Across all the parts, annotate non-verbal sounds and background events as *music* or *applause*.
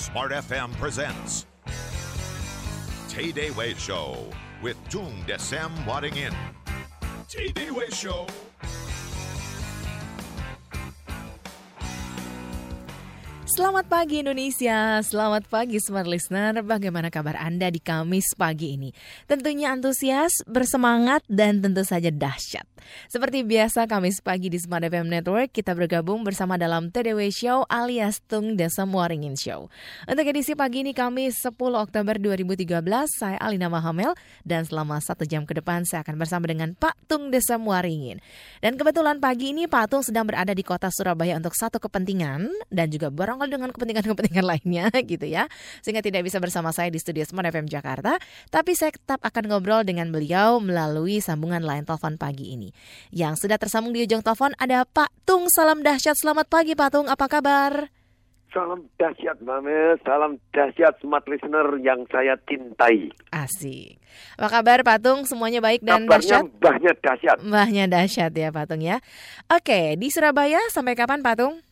Smart FM presents Tay Day Way Show with Tung Desem Wadding In. Tay Day Way Show. Selamat pagi Indonesia, selamat pagi Smart Listener. Bagaimana kabar Anda di Kamis pagi ini? Tentunya antusias, bersemangat, dan tentu saja dahsyat. Seperti biasa Kamis pagi di Smart FM Network, kita bergabung bersama dalam TDW Show alias Tung Desa Muaringin Show. Untuk edisi pagi ini Kamis 10 Oktober 2013, saya Alina Mahamel, dan selama satu jam ke depan saya akan bersama dengan Pak Tung Desa Muaringin. Dan kebetulan pagi ini Pak Tung sedang berada di kota Surabaya untuk satu kepentingan, dan juga barangkali dengan kepentingan-kepentingan lainnya *laughs* gitu ya. Sehingga tidak bisa bersama saya di studio Smart FM Jakarta, tapi saya tetap akan ngobrol dengan beliau melalui sambungan line telepon pagi ini. Yang sudah tersambung di ujung telepon ada Pak Tung. Salam dahsyat. Selamat pagi Pak Tung. Apa kabar? Salam dahsyat Mame, salam dahsyat smart listener yang saya cintai. Asik. Apa kabar Pak Tung? Semuanya baik dan Kabarnya dahsyat? mbahnya dahsyat. Mbahnya dahsyat ya Pak Tung ya. Oke, di Surabaya sampai kapan Pak Tung?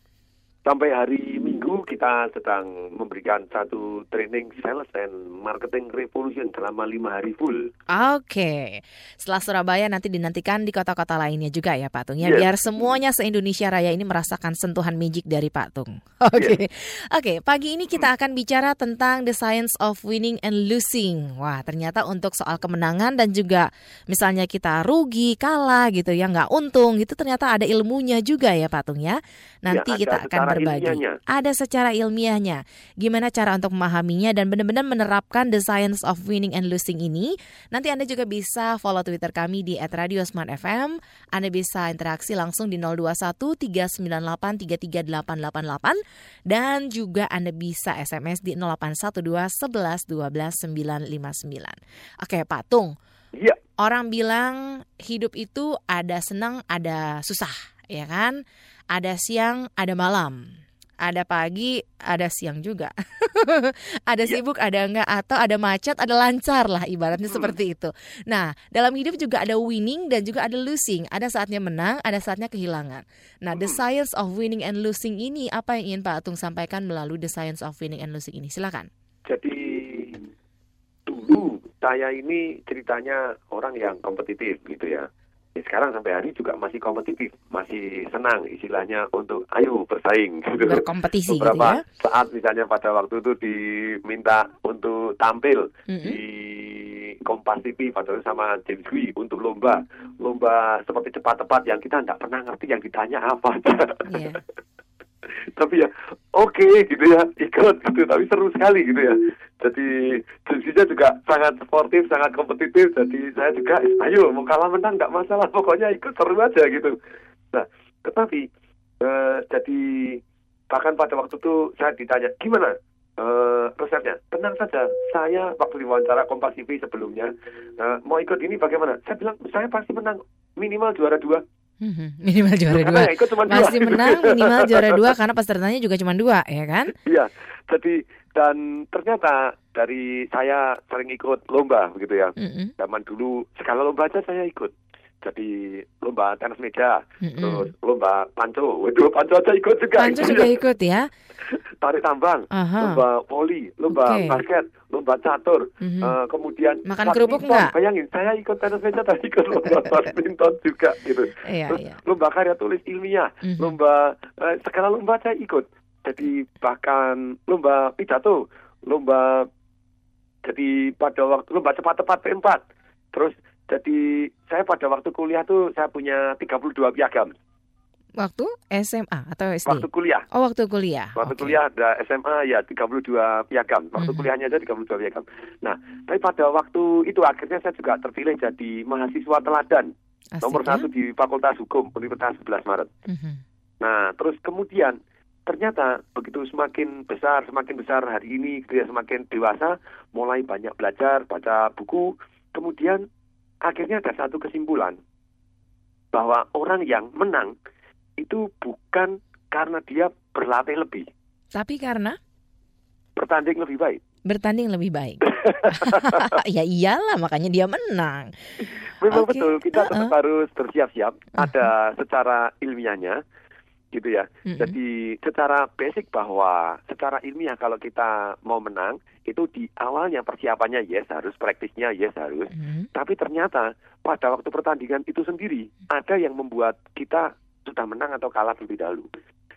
Sampai hari Minggu kita sedang memberikan satu training sales and marketing revolution selama lima hari full. Oke, setelah Surabaya nanti dinantikan di kota-kota lainnya juga ya Pak Tung ya, Yes. biar semuanya se-Indonesia Raya ini merasakan sentuhan magic dari Pak Tung. *laughs* Oke, oke. Pagi ini kita akan bicara tentang the science of winning and losing. Wah, ternyata untuk soal kemenangan dan juga misalnya kita rugi, kalah gitu ya, nggak untung, gitu ternyata ada ilmunya juga ya Pak Tung ya. Nanti Ya, kita akan berbagi. ilmiahnya. Ada secara ilmiahnya. Gimana cara untuk memahaminya dan benar-benar menerapkan the science of winning and losing ini. Nanti Anda juga bisa follow Twitter kami di @radiosmartfm. Anda bisa interaksi langsung di 021 398 33888 dan juga Anda bisa SMS di 0812 11 12 959. Oke, Pak Tung. Iya, Orang bilang hidup itu ada senang, ada susah, ya kan? Ada siang, ada malam. Ada pagi, ada siang juga. *laughs* ada Iya. sibuk, ada enggak atau ada macet, ada lancar lah ibaratnya Hmm. seperti itu. Nah, dalam hidup juga ada winning dan juga ada losing. Ada saatnya menang, ada saatnya kehilangan. Nah, the Hmm. science of winning and losing ini apa yang ingin Pak Atung sampaikan melalui the science of winning and losing ini? Silakan. jadi dulu saya ini ceritanya orang yang kompetitif gitu ya. Ya, sekarang sampai hari juga masih kompetitif, masih senang istilahnya untuk ayo bersaing gitu. Berkompetisi gitu beberapa ya. saat misalnya pada waktu itu diminta untuk tampil Mm-mm. di Kompas TV pada sama James Hui untuk lomba lomba seperti cepat-cepat yang kita tidak pernah ngerti yang ditanya apa Iya. *laughs* tapi ya oke gitu ya. Ikut gitu tapi seru sekali gitu ya. Jadi James juga sangat sportif sangat kompetitif. Jadi saya juga ayo mau kalah menang nggak masalah. Pokoknya ikut seru aja gitu. Nah tetapi eh, jadi bahkan pada waktu itu saya ditanya gimana eh, resepnya? Tenang saja saya waktu diwawancara Kompas TV sebelumnya eh, mau ikut ini bagaimana? Saya bilang saya pasti menang minimal juara dua Mhm, Minimal juara Karena dua. ikut cuma dua. Masih menang minimal juara dua karena pesertanya juga cuma dua, ya kan? Iya, jadi dan ternyata dari saya sering ikut lomba begitu ya. Mm-mm, Zaman dulu segala lomba aja saya ikut. Jadi lomba tenis meja, mm-mm. terus lomba panco. Waduh, panco aja ikut juga. Gitu juga ya. ikut ya. *laughs* Tarik tambang, Aha. lomba voli, lomba Oke. basket, lomba catur. Mhm. eh, kemudian Makan kerupuk nggak? Bayangin, saya ikut tenis meja dan ikut *laughs* lomba badminton juga gitu. Iya, Terus iya. lomba karya tulis ilmiah, Mhm. lomba eh, segala lomba saya ikut. Jadi bahkan lomba pidato, lomba jadi pada waktu lomba cepat-cepat P4. Terus jadi saya pada waktu kuliah tuh saya punya 32 piagam. Waktu SMA atau SD? Waktu kuliah. Oh, waktu kuliah. Waktu Oke. kuliah ada SMA ya 32 piagam. Waktu Mhm. kuliahnya aja 32 piagam. Nah, tapi pada waktu itu akhirnya saya juga terpilih jadi mahasiswa teladan Asik, nomor ya? satu di Fakultas Hukum Universitas 11 Maret. Mhm. Nah, terus kemudian ternyata begitu semakin besar, semakin besar hari ini, gitu ya, semakin dewasa, mulai banyak belajar, baca buku, kemudian akhirnya ada satu kesimpulan bahwa orang yang menang itu bukan karena dia berlatih lebih, Tapi karena bertanding lebih baik. bertanding lebih baik. *laughs* *laughs* ya iyalah makanya dia menang. Memang Oke, betul, kita uh-uh. tetap harus bersiap-siap. Ada secara ilmiahnya gitu ya. Mm-mm. Jadi secara basic bahwa secara ilmiah kalau kita mau menang itu di awalnya persiapannya yes harus, praktisnya yes harus. Mhm. Tapi ternyata pada waktu pertandingan itu sendiri ada yang membuat kita sudah menang atau kalah terlebih dahulu.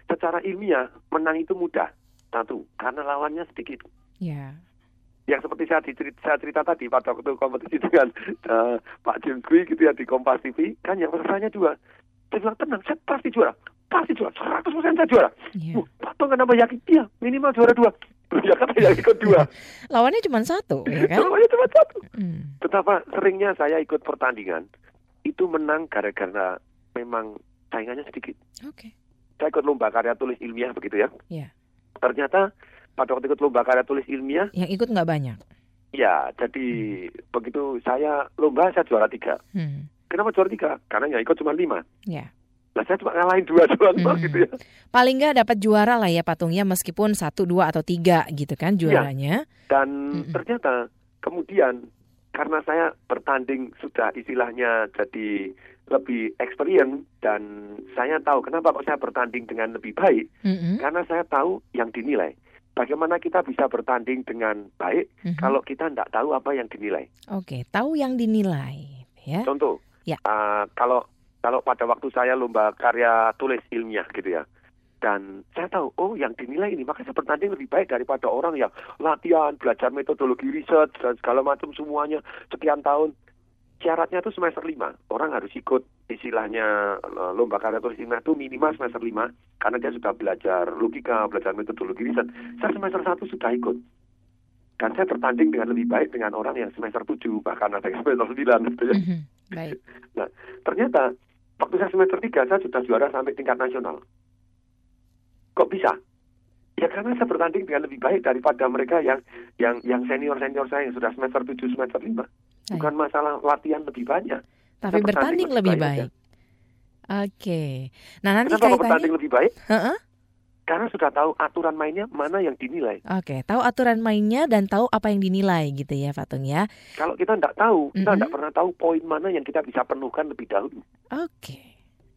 Secara ilmiah menang itu mudah. Satu, karena lawannya sedikit. Ya. Yang seperti saya cerita, saya cerita tadi pada waktu kompetisi dengan eh, Pak James Gui gitu ya di Kompas TV, kan yang pesertanya dua. Saya bilang tenang, saya pasti juara. Pasti juara, 100% saya juara. Ya. Uh, Pak Tong kenapa yakin? Iya, minimal juara dua. Ya kan saya ikut dua. *laughs* Lawannya cuma satu, ya kan? Namanya cuma satu. Hmm. Betapa seringnya saya ikut pertandingan itu menang gara-gara memang saingannya sedikit. Oke. Saya ikut lomba karya tulis ilmiah begitu ya. Ya. Ternyata pada waktu ikut lomba karya tulis ilmiah, Yang ikut nggak banyak. ya jadi begitu saya lomba saya juara tiga. Hmm. Kenapa juara tiga? Karena yang ikut cuma lima. Ya. Nah saya cuma ngalahin dua doang Hmm. gitu ya. Paling nggak dapat juara lah ya patungnya meskipun satu, dua atau tiga gitu kan juaranya. Dan Mm-mm. ternyata kemudian karena saya bertanding sudah istilahnya jadi lebih experience dan saya tahu kenapa kok saya bertanding dengan lebih baik Mm-mm. karena saya tahu yang dinilai. Bagaimana kita bisa bertanding dengan baik Mhm. kalau kita tidak tahu apa yang dinilai. Oke, tahu yang dinilai ya. Contoh, Ya. uh, kalau kalau pada waktu saya lomba karya tulis ilmiah gitu ya, dan saya tahu oh yang dinilai ini maka saya bertanding lebih baik daripada orang yang latihan, belajar metodologi riset dan segala macam semuanya sekian tahun. Syaratnya itu semester lima orang harus ikut istilahnya uh, lomba karya tulis ilmiah itu minimal semester lima karena dia sudah belajar logika, belajar metodologi riset. Saya semester satu sudah ikut. Dan saya bertanding dengan lebih baik dengan orang yang semester 7, bahkan ada yang semester 9. gitu ya. Baik. Ternyata waktu saya semester 3 saya sudah juara sampai tingkat nasional. Kok bisa? Ya karena saya bertanding dengan lebih baik daripada mereka yang yang yang senior-senior saya yang sudah semester 7, semester 5. Bukan masalah latihan lebih banyak. Tapi Saya bertanding lebih baik. baik Oke. Nah, nanti Kenapa kaitannya bertanding lebih baik? Heeh. Karena sudah tahu aturan mainnya mana yang dinilai. Oke, tahu aturan mainnya dan tahu apa yang dinilai gitu ya, Fatung ya. Kalau kita tidak tahu, kita tidak pernah tahu poin mana yang kita bisa penuhkan lebih dahulu. Oke.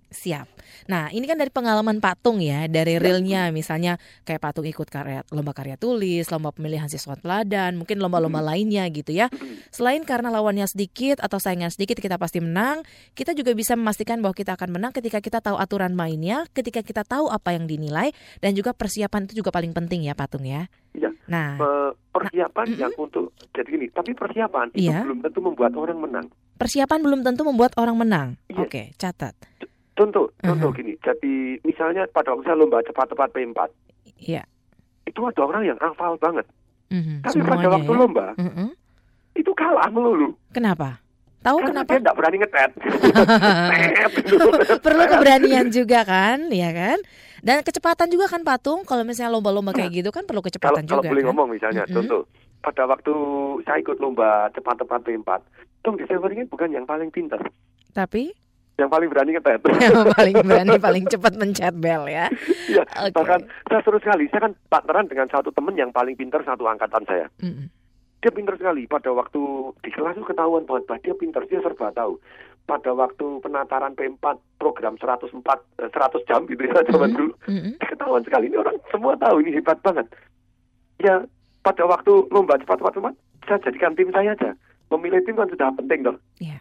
Siap. Nah, ini kan dari pengalaman Patung ya, dari realnya misalnya kayak Patung ikut karya lomba karya tulis, lomba pemilihan siswa teladan, mungkin lomba-lomba lainnya gitu ya. Selain karena lawannya sedikit atau saingan sedikit kita pasti menang, kita juga bisa memastikan bahwa kita akan menang ketika kita tahu aturan mainnya, ketika kita tahu apa yang dinilai dan juga persiapan itu juga paling penting ya, Patung ya. Iya. Nah, persiapan Mhm. yang untuk jadi gini, tapi persiapan itu Iya. belum tentu membuat orang menang. persiapan belum tentu membuat orang menang. Iya. Oke, catat. Contoh, contoh gini. Jadi misalnya pada waktu saya lomba cepat-cepat P4, Iya. itu ada orang yang hafal banget. Mhm, Tapi pada semuanya waktu ya. lomba, Mhm. itu kalah melulu. Kenapa? Tahu Karena kenapa? dia tidak berani ngetet. Tet. *laughs* *laughs* Perlu keberanian juga kan, ya kan? Dan kecepatan juga kan patung. Kalau misalnya lomba-lomba kayak gitu kan perlu kalau kecepatan kalau juga boleh kan. ngomong misalnya, Mhm. contoh. Pada waktu saya ikut lomba cepat-cepat P4, Tong Desember ini bukan yang paling pintar. Tapi Yang paling berani ngetet. *laughs* yang paling berani, paling cepat mencet bel ya. Iya, Oke. bahkan saya seru sekali. Saya kan partneran dengan satu teman yang paling pintar satu angkatan saya. Mm-mm. Dia pintar sekali. Pada waktu di kelas itu ketahuan banget, bah, dia pintar, dia serba tahu. Pada waktu penataran P4 program 104 eh, 100 jam gitu ya zaman Mhm. dulu. Dia ketahuan sekali ini orang semua tahu ini hebat banget. Ya, pada waktu lomba cepat-cepat teman, saya jadikan tim saya aja. Memilih tim kan sudah penting dong. Iya.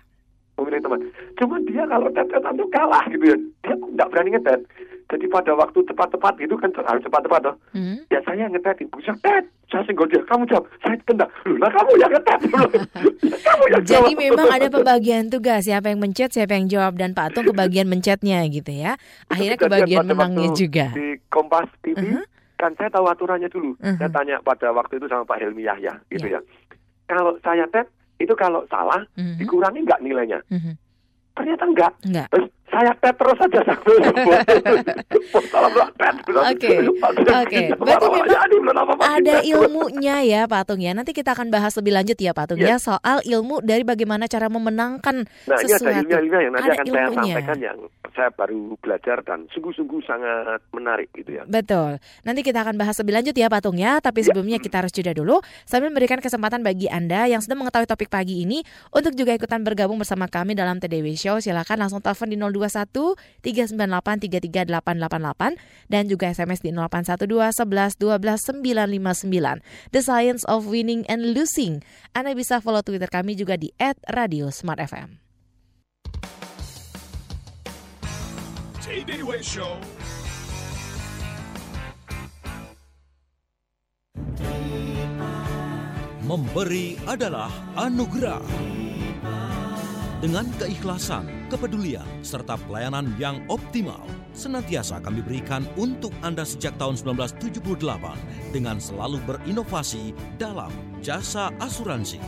Memilih teman. Cuma dia kalau tet-tetan tuh kalah gitu ya. Dia nggak berani ngetet. Jadi pada waktu cepat-cepat gitu kan harus cepat-cepat dong. Mm. Ya saya ngetetin, bisa tet, saya senggol dia, kamu jawab, saya tendang, Loh, lah kamu yang ngetet, *laughs* kamu yang Jadi jawab. memang ada pembagian tugas siapa yang mencet, siapa yang jawab dan Pak Atung kebagian mencetnya gitu ya. Akhirnya kebagian menangnya juga. Di Kompas TV, Mhm. kan saya tahu aturannya dulu. Mhm. Saya tanya pada waktu itu sama Pak Helmi Yahya, gitu Ya. ya. Kalau saya tet, itu kalau salah, Mhm. dikurangi nggak nilainya? Mhm. Ternyata enggak. Enggak. Saya tet terus saja berat, tet. Oke, oke. Berarti memang Ada ilmunya ya Patung ya. Nanti kita akan bahas lebih lanjut ya Patung Iya. ya soal ilmu dari bagaimana cara memenangkan Nah, ini ada sesuatu. ilmiah-ilmiah yang nanti Ada akan saya ilmunya. sampaikan yang saya baru belajar dan sungguh-sungguh sangat menarik gitu ya. Betul. Nanti kita akan bahas lebih lanjut ya Patung ya. Tapi sebelumnya kita harus jeda dulu sambil memberikan kesempatan bagi Anda yang sedang mengetahui topik pagi ini untuk juga ikutan bergabung bersama kami dalam TDW Show. Silakan langsung telepon di 0821 398 33888 dan juga SMS di 0812 11 12 959. The Science of Winning and Losing. Anda bisa follow Twitter kami juga di @radiosmartfm. Day Show. Memberi adalah anugerah. Dengan keikhlasan, kepedulian, serta pelayanan yang optimal, senantiasa kami berikan untuk Anda sejak tahun 1978 dengan selalu berinovasi dalam jasa asuransi.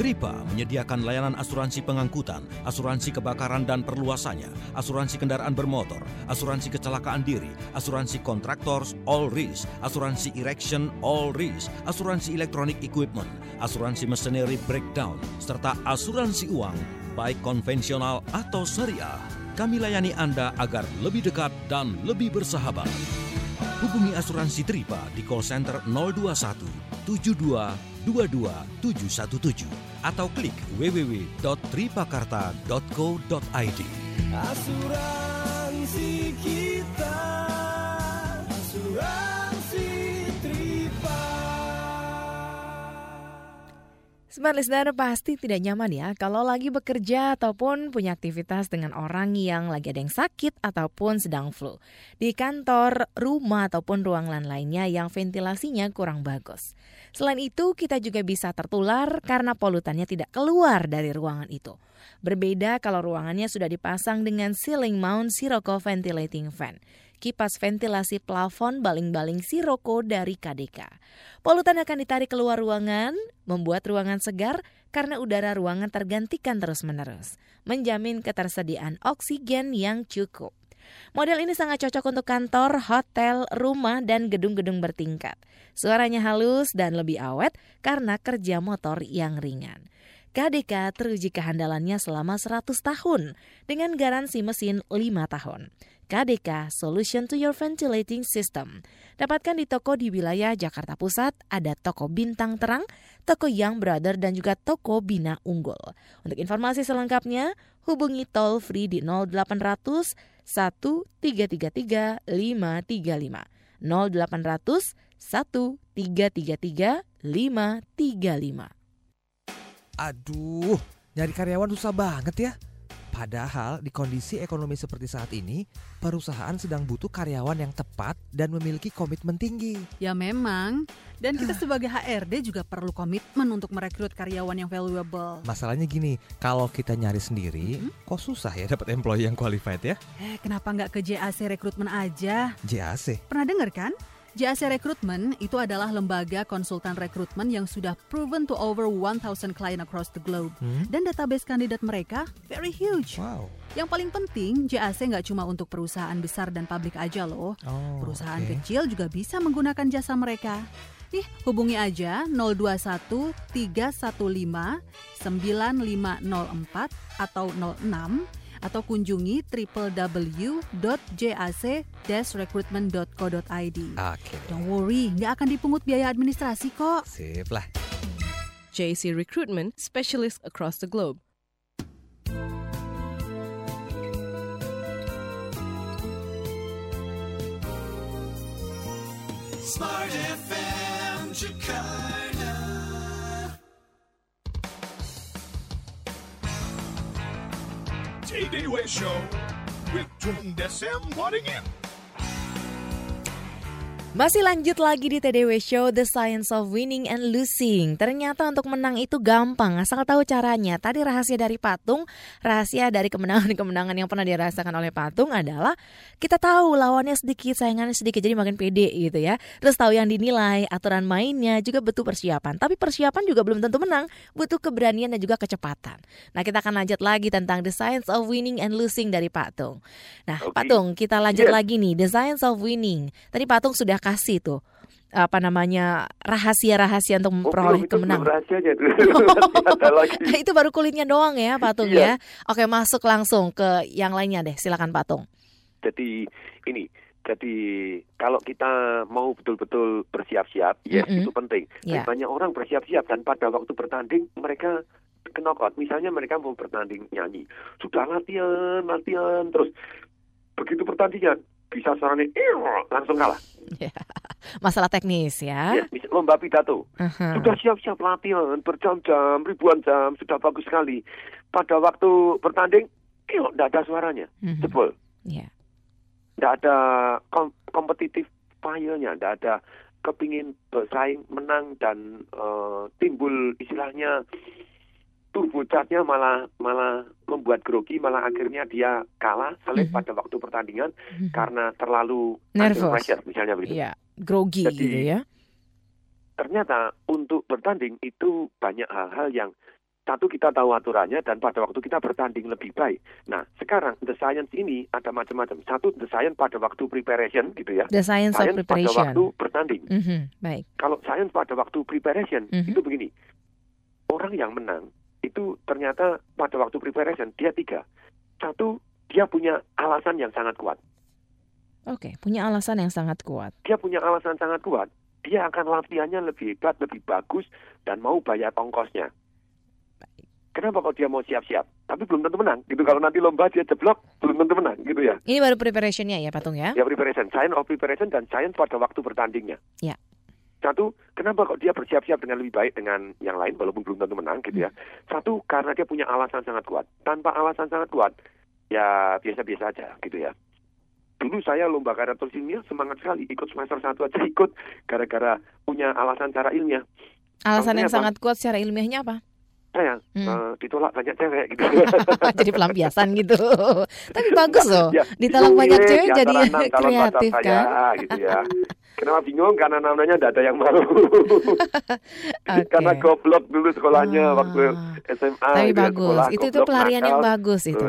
Tripa menyediakan layanan asuransi pengangkutan, asuransi kebakaran dan perluasannya, asuransi kendaraan bermotor, asuransi kecelakaan diri, asuransi kontraktor all risk, asuransi erection all risk, asuransi electronic equipment, asuransi machinery breakdown, serta asuransi uang baik konvensional atau syariah. Kami layani Anda agar lebih dekat dan lebih bersahabat. Hubungi asuransi Tripa di call center 021 72 22717 atau klik www.tripakarta.co.id. Asuransi kita, asuransi Smart listener pasti tidak nyaman ya kalau lagi bekerja ataupun punya aktivitas dengan orang yang lagi ada yang sakit ataupun sedang flu. Di kantor, rumah ataupun ruangan lainnya yang ventilasinya kurang bagus. Selain itu, kita juga bisa tertular karena polutannya tidak keluar dari ruangan itu. Berbeda kalau ruangannya sudah dipasang dengan ceiling mount Sirocco ventilating fan kipas ventilasi plafon baling-baling Sirocco dari KDK. Polutan akan ditarik keluar ruangan, membuat ruangan segar karena udara ruangan tergantikan terus-menerus, menjamin ketersediaan oksigen yang cukup. Model ini sangat cocok untuk kantor, hotel, rumah, dan gedung-gedung bertingkat. Suaranya halus dan lebih awet karena kerja motor yang ringan. KDK teruji kehandalannya selama 100 tahun dengan garansi mesin 5 tahun. KDK Solution to Your Ventilating System. Dapatkan di toko di wilayah Jakarta Pusat, ada toko Bintang Terang, toko Young Brother, dan juga toko Bina Unggul. Untuk informasi selengkapnya, hubungi toll free di 0800 1333 535 0800 1333 535 Aduh, nyari karyawan susah banget ya. Padahal di kondisi ekonomi seperti saat ini, perusahaan sedang butuh karyawan yang tepat dan memiliki komitmen tinggi. Ya memang, dan kita sebagai HRD juga perlu komitmen untuk merekrut karyawan yang valuable. Masalahnya gini, kalau kita nyari sendiri, hmm? kok susah ya dapat employee yang qualified ya? Eh, kenapa nggak ke JAC rekrutmen aja? JAC? Pernah dengar kan? JAC Recruitment itu adalah lembaga konsultan rekrutmen yang sudah proven to over 1,000 client across the globe. Hmm? Dan database kandidat mereka very huge. Wow. Yang paling penting, JAC nggak cuma untuk perusahaan besar dan publik aja loh. Oh, perusahaan okay. kecil juga bisa menggunakan jasa mereka. Nih, hubungi aja 021 315 9504 atau 06 atau kunjungi www.jac-recruitment.co.id. Oke. Don't worry, nggak akan dipungut biaya administrasi kok. Sip lah. JC Recruitment, specialist across the globe. Smart FM Jakarta. Day Show with Tung Desem Waddingin. Masih lanjut lagi di TDW Show The Science of Winning and Losing. Ternyata untuk menang itu gampang, asal tahu caranya. Tadi rahasia dari patung, rahasia dari kemenangan-kemenangan yang pernah dirasakan oleh patung adalah kita tahu lawannya sedikit, saingannya sedikit, jadi makin pede gitu ya. Terus tahu yang dinilai, aturan mainnya juga butuh persiapan. Tapi persiapan juga belum tentu menang, butuh keberanian dan juga kecepatan. Nah kita akan lanjut lagi tentang The Science of Winning and Losing dari patung. Nah okay. patung, kita lanjut yeah. lagi nih, The Science of Winning. Tadi patung sudah kasih tuh apa namanya rahasia-rahasia untuk memperoleh oh, kemenangan. Rahasianya itu. *laughs* itu baru kulitnya doang ya Patung iya. ya. Oke masuk langsung ke yang lainnya deh. Silakan Patung. Jadi ini jadi kalau kita mau betul-betul bersiap-siap, ya mm -hmm. itu penting. Yeah. banyak orang bersiap-siap dan pada waktu bertanding mereka ke knockout, misalnya mereka mau bertanding nyanyi, sudah latihan, latihan, terus begitu pertandingan bisa suaranya langsung kalah. Ya. Masalah teknis ya. Ya, lomba pidato. Aha. Sudah siap-siap latihan berjam-jam, ribuan jam, sudah bagus sekali. Pada waktu bertanding, nggak ada suaranya, Mhm. jebol. Ya. Nggak ada kom- kompetitif fire-nya, nggak ada kepingin bersaing menang dan eh, timbul istilahnya turbo charge-nya malah malah membuat grogi malah akhirnya dia kalah selip Mhm. pada waktu pertandingan Mhm. karena terlalu Nervous. pressure misalnya begitu. Iya, grogi Jadi- gitu ya. Ternyata untuk bertanding itu banyak hal-hal yang satu kita tahu aturannya dan pada waktu kita bertanding lebih baik. Nah sekarang the science ini ada macam-macam. Satu the science pada waktu preparation gitu ya. The science of Science pada preparation. waktu bertanding. Mhm, Baik. Kalau science pada waktu preparation Mhm. itu begini. Orang yang menang itu ternyata pada waktu preparation dia tiga. Satu dia punya alasan yang sangat kuat. Oke, punya alasan yang sangat kuat. Dia punya alasan sangat kuat. Dia akan latihannya lebih hebat, lebih bagus dan mau bayar ongkosnya. Kenapa kok dia mau siap-siap? Tapi belum tentu menang. Gitu kalau nanti lomba dia jeblok belum tentu menang gitu ya. Ini baru preparationnya ya, Patung ya? Ya preparation, science of preparation dan science pada waktu bertandingnya. Ya. Satu, kenapa kok dia bersiap-siap dengan lebih baik dengan yang lain walaupun belum tentu menang gitu ya. Satu, karena dia punya alasan sangat kuat. Tanpa alasan sangat kuat, ya biasa-biasa aja gitu ya. Dulu saya lomba karya tulis ilmiah semangat sekali ikut semester satu aja ikut gara-gara punya alasan cara ilmiah. Alasan yang Maksudnya apa? sangat kuat secara ilmiahnya apa? Saya Hmm. eh, ditolak banyak cewek gitu. *laughs* jadi pelampiasan gitu. Tapi bagus loh. Ya, Ditolak banyak ya, cewek di jadi kreatif saya, kan? gitu ya. *laughs* Kenapa bingung? Karena namanya tidak ada yang mau. *laughs* *laughs* Oke. Karena goblok dulu sekolahnya Ah. waktu SMA. Tapi gitu ya, bagus. sekolah, Itu itu goblok, pelarian yang nakal. bagus itu.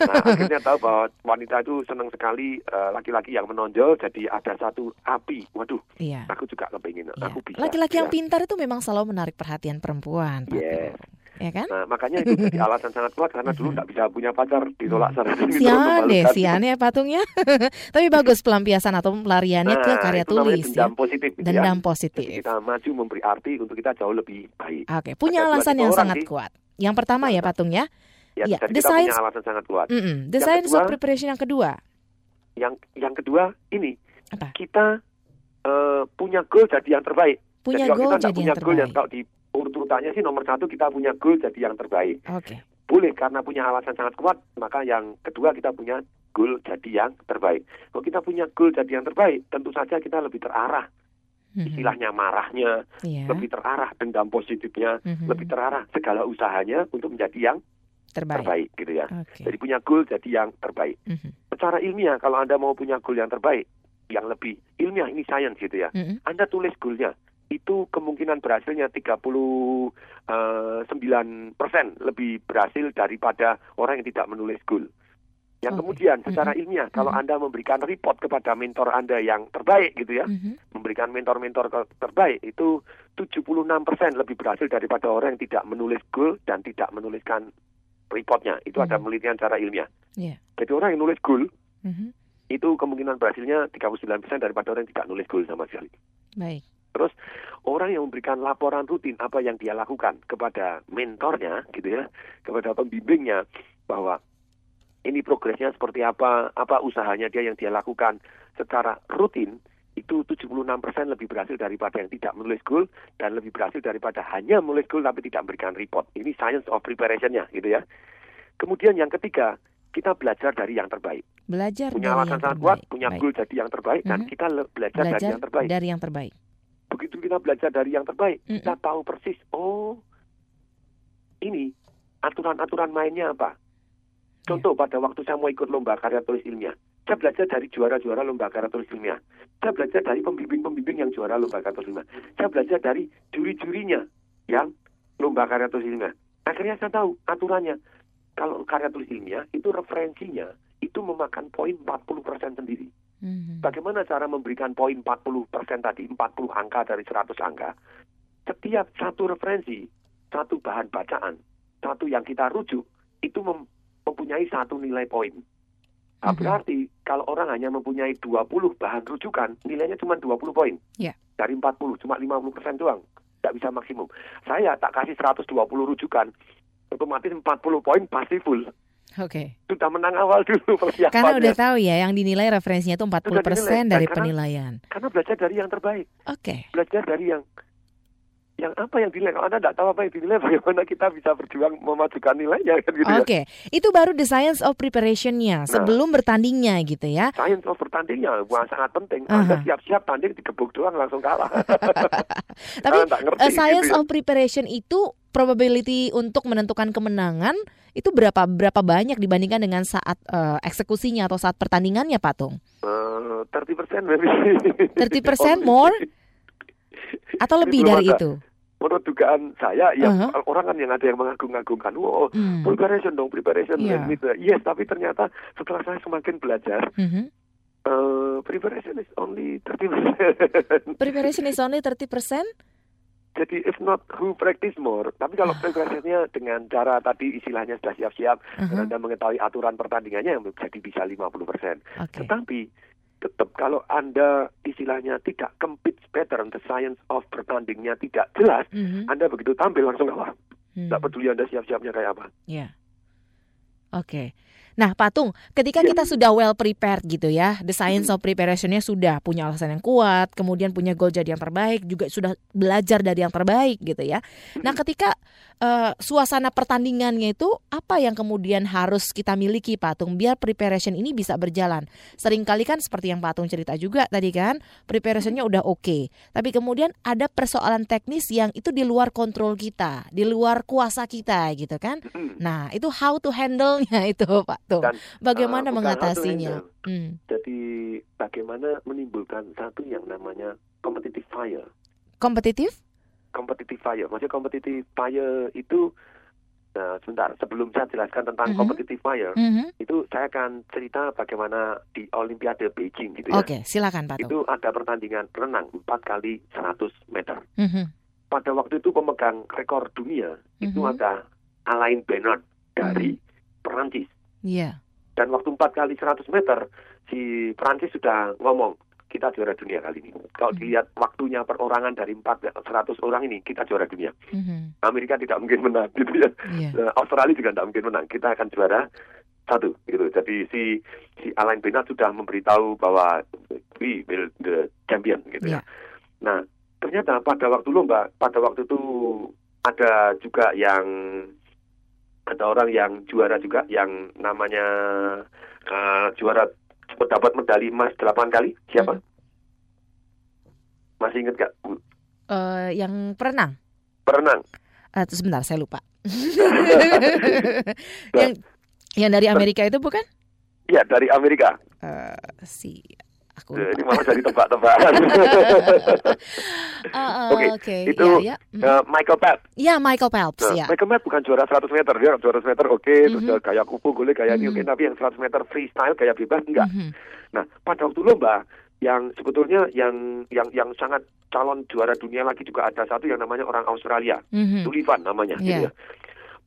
Nah, akhirnya tahu bahwa wanita itu senang sekali eh, laki-laki yang menonjol. Jadi ada satu api. Waduh, Iya. aku juga kepingin. iya. Aku bisa. Laki-laki yang ya. pintar itu memang selalu menarik perhatian perempuan. Yes. Ya kan? Nah, makanya itu jadi *laughs* alasan sangat kuat karena dulu tidak bisa punya pacar ditolak sana sini. Sian deh, memalukan. sian ya patungnya. *laughs* Tapi bagus pelampiasan atau pelariannya ke Nah, karya itu tulis ya. dendam positif gitu ya. Dendam Jadi positif. kita maju memberi arti untuk kita jauh lebih baik. Oke, punya Ada alasan yang sangat sih. kuat. Yang pertama ya patung ya. Ya, jadi science- punya alasan sangat kuat. Yang science of kedua- preparation yang kedua. Yang yang kedua ini Apa? kita eh, punya goal jadi yang terbaik. Punya jadi goal kita nggak jadi punya yang goal yang terbaik. kalau di urut-urutannya sih nomor satu kita punya goal jadi yang terbaik. Oke. Boleh karena punya alasan sangat kuat, maka yang kedua kita punya goal jadi yang terbaik. Kalau kita punya goal jadi yang terbaik, tentu saja kita lebih terarah. Mhm. Istilahnya marahnya, Iya. lebih terarah dendam positifnya, Mhm. lebih terarah segala usahanya untuk menjadi yang terbaik. terbaik gitu ya. Oke. Jadi punya goal jadi yang terbaik. Mhm. Secara ilmiah kalau Anda mau punya goal yang terbaik, yang lebih ilmiah ini science gitu ya. Mhm. Anda tulis goalnya. Itu kemungkinan berhasilnya 39 persen lebih berhasil daripada orang yang tidak menulis goal. Yang Oke. kemudian secara Mhm. ilmiah kalau Mhm. Anda memberikan report kepada mentor Anda yang terbaik gitu ya, Mhm. memberikan mentor-mentor terbaik itu 76 persen lebih berhasil daripada orang yang tidak menulis goal dan tidak menuliskan reportnya. Itu ada Mhm. penelitian secara ilmiah. Iya. Jadi orang yang nulis goal Mhm. itu kemungkinan berhasilnya 39 persen daripada orang yang tidak nulis goal sama sekali. Baik. Terus orang yang memberikan laporan rutin apa yang dia lakukan kepada mentornya gitu ya, kepada pembimbingnya bahwa ini progresnya seperti apa, apa usahanya dia yang dia lakukan secara rutin itu 76% lebih berhasil daripada yang tidak menulis goal dan lebih berhasil daripada hanya menulis goal tapi tidak memberikan report. Ini science of preparation-nya gitu ya. Kemudian yang ketiga, kita belajar dari yang terbaik. Belajar Punya dari alasan sangat kuat, punya Baik. goal jadi yang terbaik dan Mhm. kita le- belajar, dari Belajar yang terbaik dari yang terbaik. Begitu kita belajar dari yang terbaik, Mm-mm. kita tahu persis, oh, ini aturan-aturan mainnya apa. Contoh pada waktu saya mau ikut lomba karya tulis ilmiah, saya belajar dari juara-juara lomba karya tulis ilmiah. Saya belajar dari pembimbing-pembimbing yang juara lomba karya tulis ilmiah. Saya belajar dari juri-jurinya yang lomba karya tulis ilmiah. Akhirnya saya tahu aturannya. Kalau karya tulis ilmiah itu referensinya itu memakan poin 40% sendiri. Mhm. Bagaimana cara memberikan poin 40% tadi, 40 angka dari 100 angka? Setiap satu referensi, satu bahan bacaan, satu yang kita rujuk, itu mem- mempunyai satu nilai poin. Nah, Mhm. Berarti kalau orang hanya mempunyai 20 bahan rujukan, nilainya cuma 20 poin. Ya. Dari 40, cuma 50% doang. Tidak bisa maksimum. Saya tak kasih 120 rujukan, otomatis 40 poin pasti full. Oke. Sudah menang awal dulu persiapannya. Karena udah tahu ya yang dinilai referensinya itu 40% Sudah dinilai. dari Karena- penilaian. Karena belajar dari yang terbaik. Oke. Belajar dari yang yang apa yang dinilai. Kalau Anda tidak tahu apa yang dinilai, *laughs* bagaimana kita bisa berjuang memajukan nilainya kan gitu ya. Oke, itu baru the science of preparationnya Nah. sebelum bertandingnya gitu ya. Science of bertandingnya wah sangat penting. Aha. Anda siap-siap tanding digebuk doang langsung kalah. *laughs* Tapi ngerti eh, science gitu ya. of preparation itu probability untuk menentukan kemenangan itu berapa berapa banyak dibandingkan dengan saat eh, eksekusinya atau saat pertandingannya, Pak Tung? Eh, 30% maybe. 30% *laughs* more atau lebih dari ada. itu? Menurut dugaan saya, ya Aha. orang kan yang ada yang mengagung-agungkan, wow, Hmm. preparation dong, preparation. Iya. Gitu. Yes, tapi ternyata setelah saya semakin belajar, Mhm. eh, preparation is only 30%. Preparation is only 30%? Jadi if not who practice more. Tapi kalau preparationnya dengan cara tadi istilahnya sudah siap-siap dan Aha. Anda mengetahui aturan pertandingannya yang jadi bisa 50%. Oke. Tetapi tetap kalau Anda istilahnya tidak compete pattern, the science of bertandingnya tidak jelas, Mhm. Anda begitu tampil langsung kalah. Hmm. Tidak peduli Anda siap-siapnya kayak apa. Ya. Oke. Nah, Patung, ketika Ya. kita sudah well prepared gitu ya, the science of preparationnya sudah punya alasan yang kuat, kemudian punya goal jadi yang terbaik, juga sudah belajar dari yang terbaik gitu ya. Nah, ketika eh, suasana pertandingannya itu apa yang kemudian harus kita miliki, Patung, biar preparation ini bisa berjalan. Seringkali kan seperti yang Patung cerita juga tadi kan, preparationnya udah oke, tapi kemudian ada persoalan teknis yang itu di luar kontrol kita, di luar kuasa kita gitu kan. Nah, itu how to handle-nya *laughs* itu, Pak Tung. Dan, Bagaimana uh, mengatasinya? Hmm. Jadi bagaimana menimbulkan satu yang namanya competitive fire. Kompetitif? Competitive fire. Maksudnya competitive fire itu Nah, sebentar sebelum saya jelaskan tentang Mhm. competitive fire, Mhm. itu saya akan cerita bagaimana di Olimpiade Beijing gitu ya. Oke, silakan Pak. Itu ada pertandingan renang 4 kali 100 meter. Mhm. Pada waktu itu pemegang rekor dunia itu Mhm. ada Alain Bernard dari Perancis. Iya. Dan waktu 4 kali 100 meter, si Perancis sudah ngomong, kita juara dunia kali ini. Kalau Hmm. dilihat waktunya perorangan dari 4 ke 100 orang ini, kita juara dunia. Mhm. Amerika tidak mungkin menang, gitu ya. Iya. Nah, Australia juga tidak mungkin menang. Kita akan juara satu, gitu. Jadi si si Alain Bernard sudah memberitahu bahwa we will the champion, gitu Iya. ya. Nah, ternyata pada waktu lomba, pada waktu itu ada juga yang ada orang yang juara juga yang namanya eh, juara mendapat medali emas 8 kali. Siapa? Hmm. Masih ingat gak? Bu? Eh, yang perenang. Perenang. Tunggu sebentar, saya lupa. *laughs* yang yang dari Amerika itu bukan? Iya, dari Amerika. Eh, si aku Eh, Ini lupa. malah jadi tebak-tebakan. Ah, *laughs* ah, Oke, Oke, itu, ya, ya. Mhm. Eh, Michael Phelps. Ya, Michael Phelps, Nah, ya. Michael Phelps bukan juara 100 meter, dia juara 100 meter oke, terus Mhm. dia kayak kupu boleh kayak ini oke, Mhm. tapi yang 100 meter freestyle kayak bebas enggak. Mhm. Nah, pada waktu lomba yang sebetulnya yang yang yang sangat calon juara dunia lagi juga ada satu yang namanya orang Australia, Mhm. Sullivan namanya gitu Iya. ya.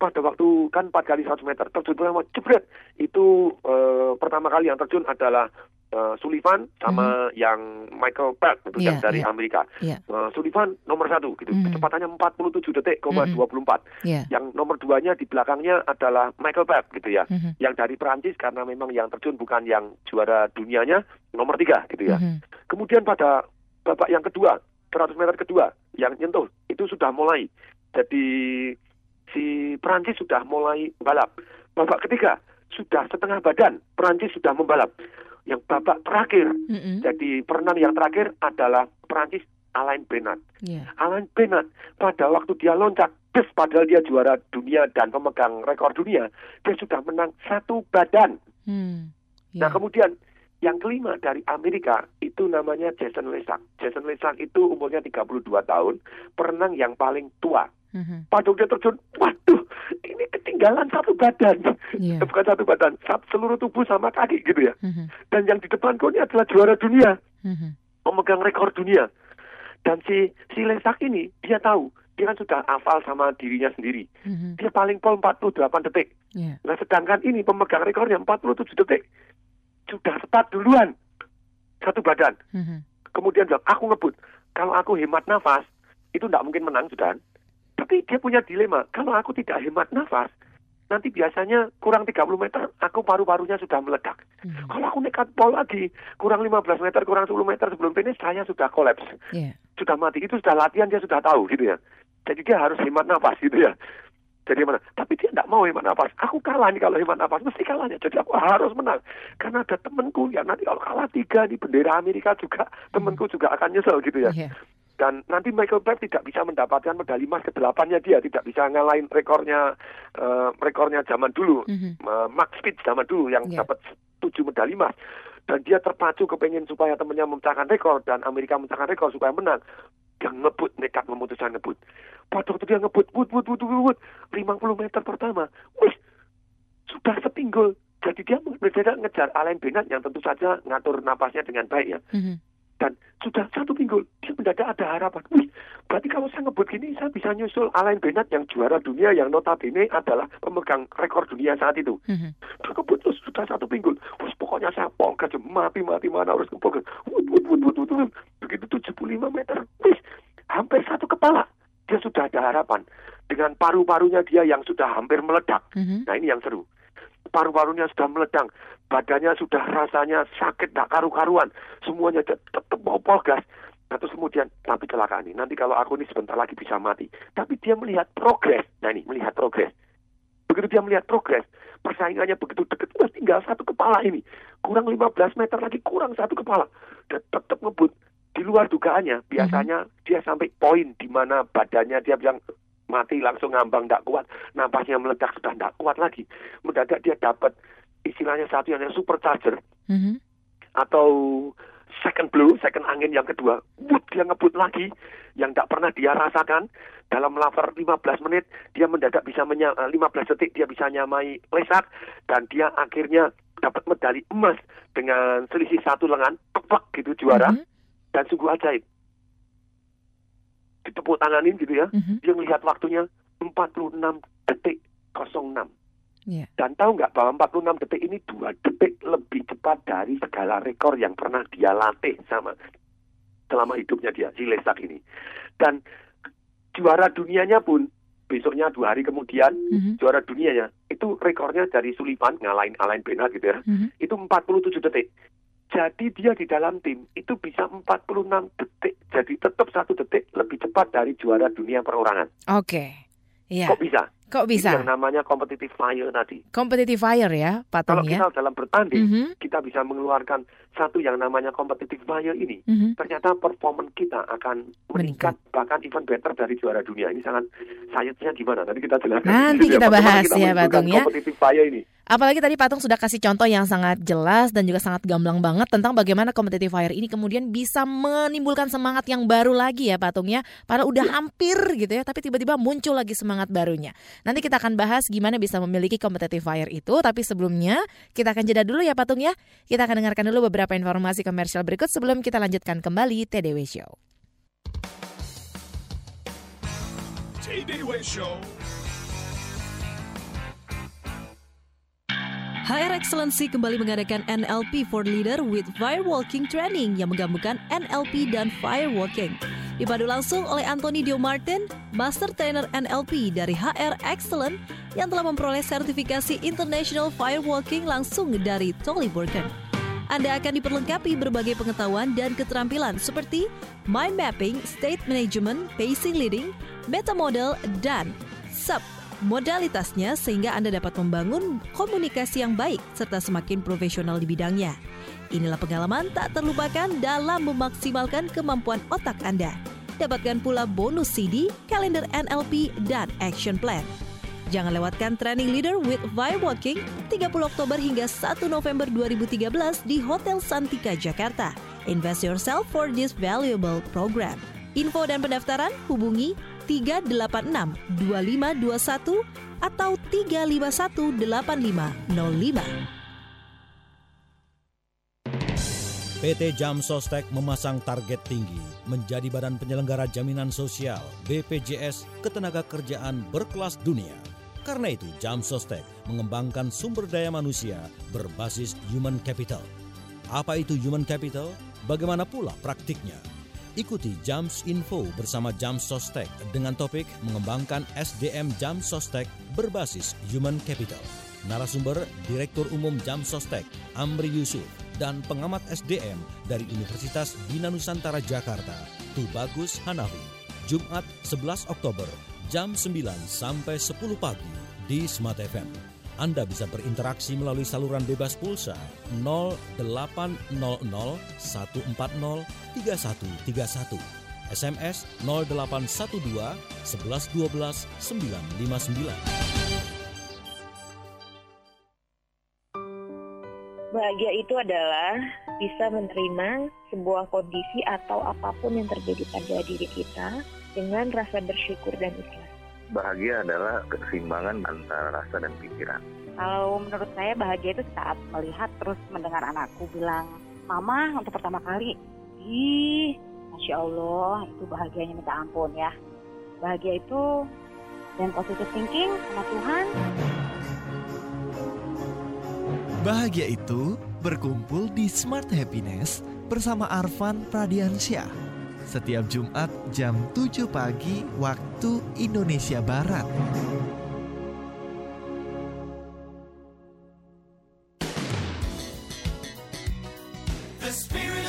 Pada waktu kan 4 kali 100 meter terjun pertama jebret itu eh, pertama kali yang terjun adalah eh, Sullivan sama yang Michael Phelps itu yang Mhm. Iya, dari iya. Amerika. Iya. Eh, Sullivan nomor satu gitu, Mhm. kecepatannya 47 detik, koma Mhm. 24 Iya. yang nomor duanya di belakangnya adalah Michael Phelps gitu ya Mhm. yang dari Perancis karena memang yang terjun bukan yang juara dunianya nomor tiga gitu ya Mhm. kemudian pada babak yang kedua 100 meter kedua yang nyentuh itu sudah mulai jadi si Perancis sudah mulai balap babak ketiga sudah setengah badan Perancis sudah membalap yang babak terakhir Mhm. jadi perenang yang terakhir adalah Perancis Alain Bernard Iya. Alan Bennett pada waktu dia loncat, des padahal dia juara dunia dan pemegang rekor dunia, dia sudah menang satu badan. Hmm. Nah Iya. kemudian yang kelima dari Amerika itu namanya Jason Lesak. Jason Lesak itu umurnya 32 tahun, perenang yang paling tua. Pada waktu dia terjun, waduh, ini ketinggalan satu badan. Iya. *laughs* Bukan satu badan, seluruh tubuh sama kaki gitu ya. Mhm. Dan yang di depanku ini adalah juara dunia. Mhm. memegang rekor dunia. Dan si si Lesak ini dia tahu, dia kan sudah hafal sama dirinya sendiri. Mhm. Dia paling pol 48 detik. Iya. Nah sedangkan ini pemegang rekornya 47 detik. Sudah start duluan. Satu badan. Mhm. Kemudian bilang, aku ngebut. Kalau aku hemat nafas, itu tidak mungkin menang, sudah. Tapi dia punya dilema, kalau aku tidak hemat nafas, nanti biasanya kurang 30 meter, aku paru-parunya sudah meledak. Mhm. Kalau aku nekat pol lagi, kurang 15 meter, kurang 10 meter sebelum finish, saya sudah kolaps. Iya. Sudah mati, itu sudah latihan, dia sudah tahu gitu ya. Jadi dia harus hemat nafas gitu ya. Jadi mana? Tapi dia tidak mau hemat nafas. Aku kalah nih kalau hemat nafas, mesti kalahnya. Jadi aku harus menang. Karena ada temanku ya nanti kalau kalah tiga di bendera Amerika juga, temanku juga akan nyesel gitu ya. Iya. Dan nanti Michael Phelps tidak bisa mendapatkan medali emas ke delapannya dia, tidak bisa ngalahin rekornya eh, rekornya zaman dulu, Mhm. eh, Max Speed zaman dulu yang Iya. dapat tujuh medali emas. Dan dia terpacu kepengen supaya temannya memecahkan rekor dan Amerika memecahkan rekor supaya menang. Dia ngebut, nekat memutuskan ngebut. Pada waktu dia ngebut, but, but, but, but, but, 50 meter pertama, wih, sudah sepinggul. Jadi dia mengejar ngejar Alain Bennett yang tentu saja ngatur napasnya dengan baik ya Mhm. Dan sudah satu pinggul dia mendadak ada harapan. Wih, berarti kalau saya ngebut gini saya bisa nyusul Alain Bennett yang juara dunia yang notabene adalah pemegang rekor dunia saat itu. Mhm. Dia ngebut terus sudah satu pinggul. Wih, pokoknya saya pongkas mati mati mana harus kepongkas. Wut wut wut wut wut wut. Begitu 75 meter, wih, hampir satu kepala. Dia sudah ada harapan dengan paru-parunya dia yang sudah hampir meledak. Mhm. Nah ini yang seru. Paru-parunya sudah meledang, badannya sudah rasanya sakit, tak karu-karuan, semuanya tet- tetap mau polgas. Nah, terus kemudian, tapi kecelakaan ini, nanti kalau aku ini sebentar lagi bisa mati. Tapi dia melihat progres, nah ini, melihat progres. Begitu dia melihat progres, persaingannya begitu dekat, wah tinggal satu kepala ini. Kurang 15 meter lagi, kurang satu kepala. Dan tetap ngebut. Di luar dugaannya, biasanya dia sampai poin di mana badannya dia bilang mati langsung ngambang tidak kuat, napasnya meledak sudah tidak kuat lagi. Mendadak dia dapat istilahnya satu yang supercharger Mhm. atau second blow, second angin yang kedua. Wut, dia ngebut lagi yang tidak pernah dia rasakan. Dalam lapar 15 menit, dia mendadak bisa menya, eh, 15 detik dia bisa nyamai lesat dan dia akhirnya dapat medali emas dengan selisih satu lengan, kepak gitu juara Mhm. dan sungguh ajaib. Ditepuk tanganin gitu ya. Mhm. Dia melihat waktunya 46 detik 06. Iya. Dan tahu nggak bahwa 46 detik ini dua detik lebih cepat dari segala rekor yang pernah dia latih sama selama hidupnya dia si Lesak ini. Dan juara dunianya pun besoknya dua hari kemudian Mhm. juara dunianya itu rekornya dari Sullivan ngalahin Alain Bennett gitu ya Mhm. itu 47 detik. Jadi dia di dalam tim itu bisa 46 detik. Jadi tetap satu detik lebih cepat dari juara dunia perorangan. Oke. Iya. Kok bisa? Kok bisa? yang namanya competitive fire tadi. Competitive fire ya, Kalau Patung ya. kita dalam bertanding, Mhm. kita bisa mengeluarkan satu yang namanya competitive fire ini. Mhm. Ternyata performa kita akan meningkat, bahkan even better dari juara dunia. Ini sangat science-nya gimana? Nanti kita jelaskan. Nanti kita bahas kita ya, Patung, ya. Competitive fire ini. Apalagi tadi Patung sudah kasih contoh yang sangat jelas dan juga sangat gamblang banget tentang bagaimana competitive fire ini kemudian bisa menimbulkan semangat yang baru lagi ya Patung ya. Padahal udah hampir gitu ya, tapi tiba-tiba muncul lagi semangat barunya. Nanti kita akan bahas gimana bisa memiliki competitive fire itu, tapi sebelumnya kita akan jeda dulu ya Patung ya. Kita akan dengarkan dulu beberapa informasi komersial berikut sebelum kita lanjutkan kembali TDW Show. TDW Show. HR Excellency kembali mengadakan NLP for Leader with Firewalking Training yang menggabungkan NLP dan Firewalking. Dipadu langsung oleh Anthony Dio Martin, Master Trainer NLP dari HR Excellent yang telah memperoleh sertifikasi International Firewalking langsung dari Tolly Burken. Anda akan diperlengkapi berbagai pengetahuan dan keterampilan seperti mind mapping, state management, pacing leading, meta model, dan sub modalitasnya sehingga Anda dapat membangun komunikasi yang baik serta semakin profesional di bidangnya. Inilah pengalaman tak terlupakan dalam memaksimalkan kemampuan otak Anda. Dapatkan pula bonus CD, kalender NLP, dan action plan. Jangan lewatkan Training Leader with Firewalking 30 Oktober hingga 1 November 2013 di Hotel Santika, Jakarta. Invest yourself for this valuable program. Info dan pendaftaran hubungi 386 2521 atau 351 8505. PT Jam Sostek memasang target tinggi menjadi badan penyelenggara jaminan sosial BPJS ketenaga kerjaan berkelas dunia. Karena itu, Jam Sostek mengembangkan sumber daya manusia berbasis human capital. Apa itu human capital? Bagaimana pula praktiknya? Ikuti Jams Info bersama Jams Sostek dengan topik mengembangkan SDM Jams Sostek berbasis Human Capital. Narasumber Direktur Umum Jams Sostek, Amri Yusuf, dan pengamat SDM dari Universitas Bina Nusantara Jakarta, Tubagus Hanafi. Jumat 11 Oktober, jam 9 sampai 10 pagi di Smart FM. Anda bisa berinteraksi melalui saluran bebas pulsa 0800 140 3131. SMS 0812 1112 959. Bahagia itu adalah bisa menerima sebuah kondisi atau apa pun yang terjadi pada diri kita dengan rasa bersyukur dan ikhlas. Bahagia adalah keseimbangan antara rasa dan pikiran. Kalau menurut saya bahagia itu saat melihat terus mendengar anakku bilang, Mama untuk pertama kali, ih, Masya Allah, itu bahagianya minta ampun ya. Bahagia itu dan positive thinking sama Tuhan. Bahagia itu berkumpul di Smart Happiness bersama Arvan Pradiansyah. Setiap Jumat jam 7 pagi waktu Indonesia Barat. The spirit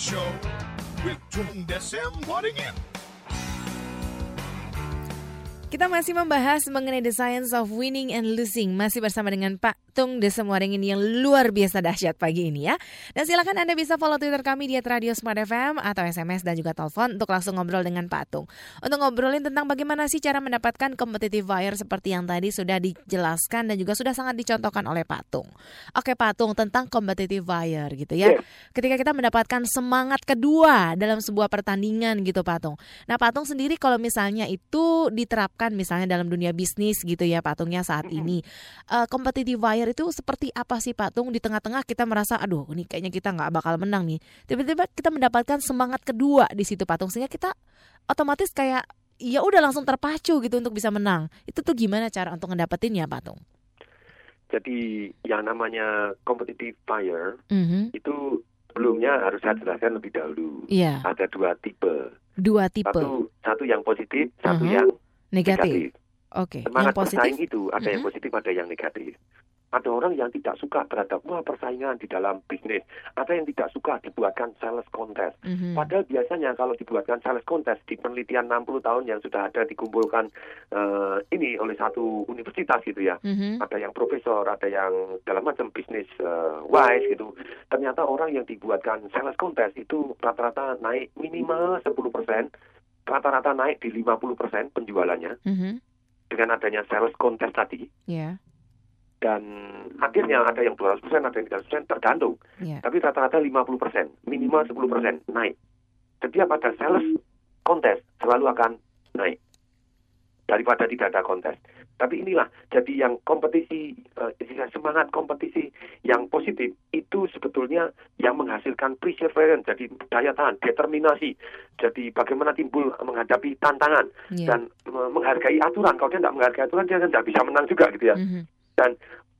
Show with Tung Desem Waddingin. Masih membahas mengenai the science of winning and losing masih bersama dengan Pak Tung Desem Waringin yang luar biasa dahsyat pagi ini ya. Dan silakan Anda bisa follow Twitter kami di Radio Smart FM atau SMS dan juga telepon untuk langsung ngobrol dengan Pak Tung. Untuk ngobrolin tentang bagaimana sih cara mendapatkan competitive buyer seperti yang tadi sudah dijelaskan dan juga sudah sangat dicontohkan oleh Pak Tung. Oke Pak Tung tentang competitive buyer gitu ya. Ketika kita mendapatkan semangat kedua dalam sebuah pertandingan gitu Pak Tung. Nah Pak Tung sendiri kalau misalnya itu diterapkan misalnya dalam dunia bisnis gitu ya Pak Tungnya saat ini. Uh, competitive buyer itu seperti apa sih Pak Tung? Di tengah-tengah kita merasa aduh ini kayaknya kita nggak bakal menang nih. Tiba-tiba kita mendapatkan semangat kedua di situ Pak Tung sehingga kita otomatis kayak ya udah langsung terpacu gitu untuk bisa menang. Itu tuh gimana cara untuk ngedapetinnya Pak Tung? Jadi yang namanya competitive buyer Mhm. itu sebelumnya harus saya jelaskan lebih dahulu. Iya. Ada dua tipe. Dua tipe. Satu satu yang positif, satu Mhm. yang Negatif. Oke. Semangat Yang positif. bersaing itu ada yang positif, ada yang negatif. Ada orang yang tidak suka terhadap wah persaingan di dalam bisnis. Ada yang tidak suka dibuatkan sales contest. Mhm. Padahal biasanya kalau dibuatkan sales contest di penelitian 60 tahun yang sudah ada dikumpulkan eh, ini oleh satu universitas gitu ya. Mhm. Ada yang profesor, ada yang dalam macam bisnis eh, wise gitu. Ternyata orang yang dibuatkan sales contest itu rata-rata naik minimal 10%, rata-rata naik di 50% penjualannya Mhm. dengan adanya sales contest tadi Ya. dan akhirnya ada yang 200%, ada yang 300% tergantung. Ya. Tapi rata-rata 50%, minimal 10% naik. Setiap ada sales contest selalu akan naik daripada tidak ada kontes. Tapi inilah jadi yang kompetisi istilah semangat kompetisi yang positif itu sebetulnya yang menghasilkan perseverance, jadi daya tahan, determinasi. Jadi bagaimana timbul menghadapi tantangan Iya. dan eh, menghargai aturan. Kalau dia tidak menghargai aturan dia kan tidak bisa menang juga gitu ya. Mhm. Dan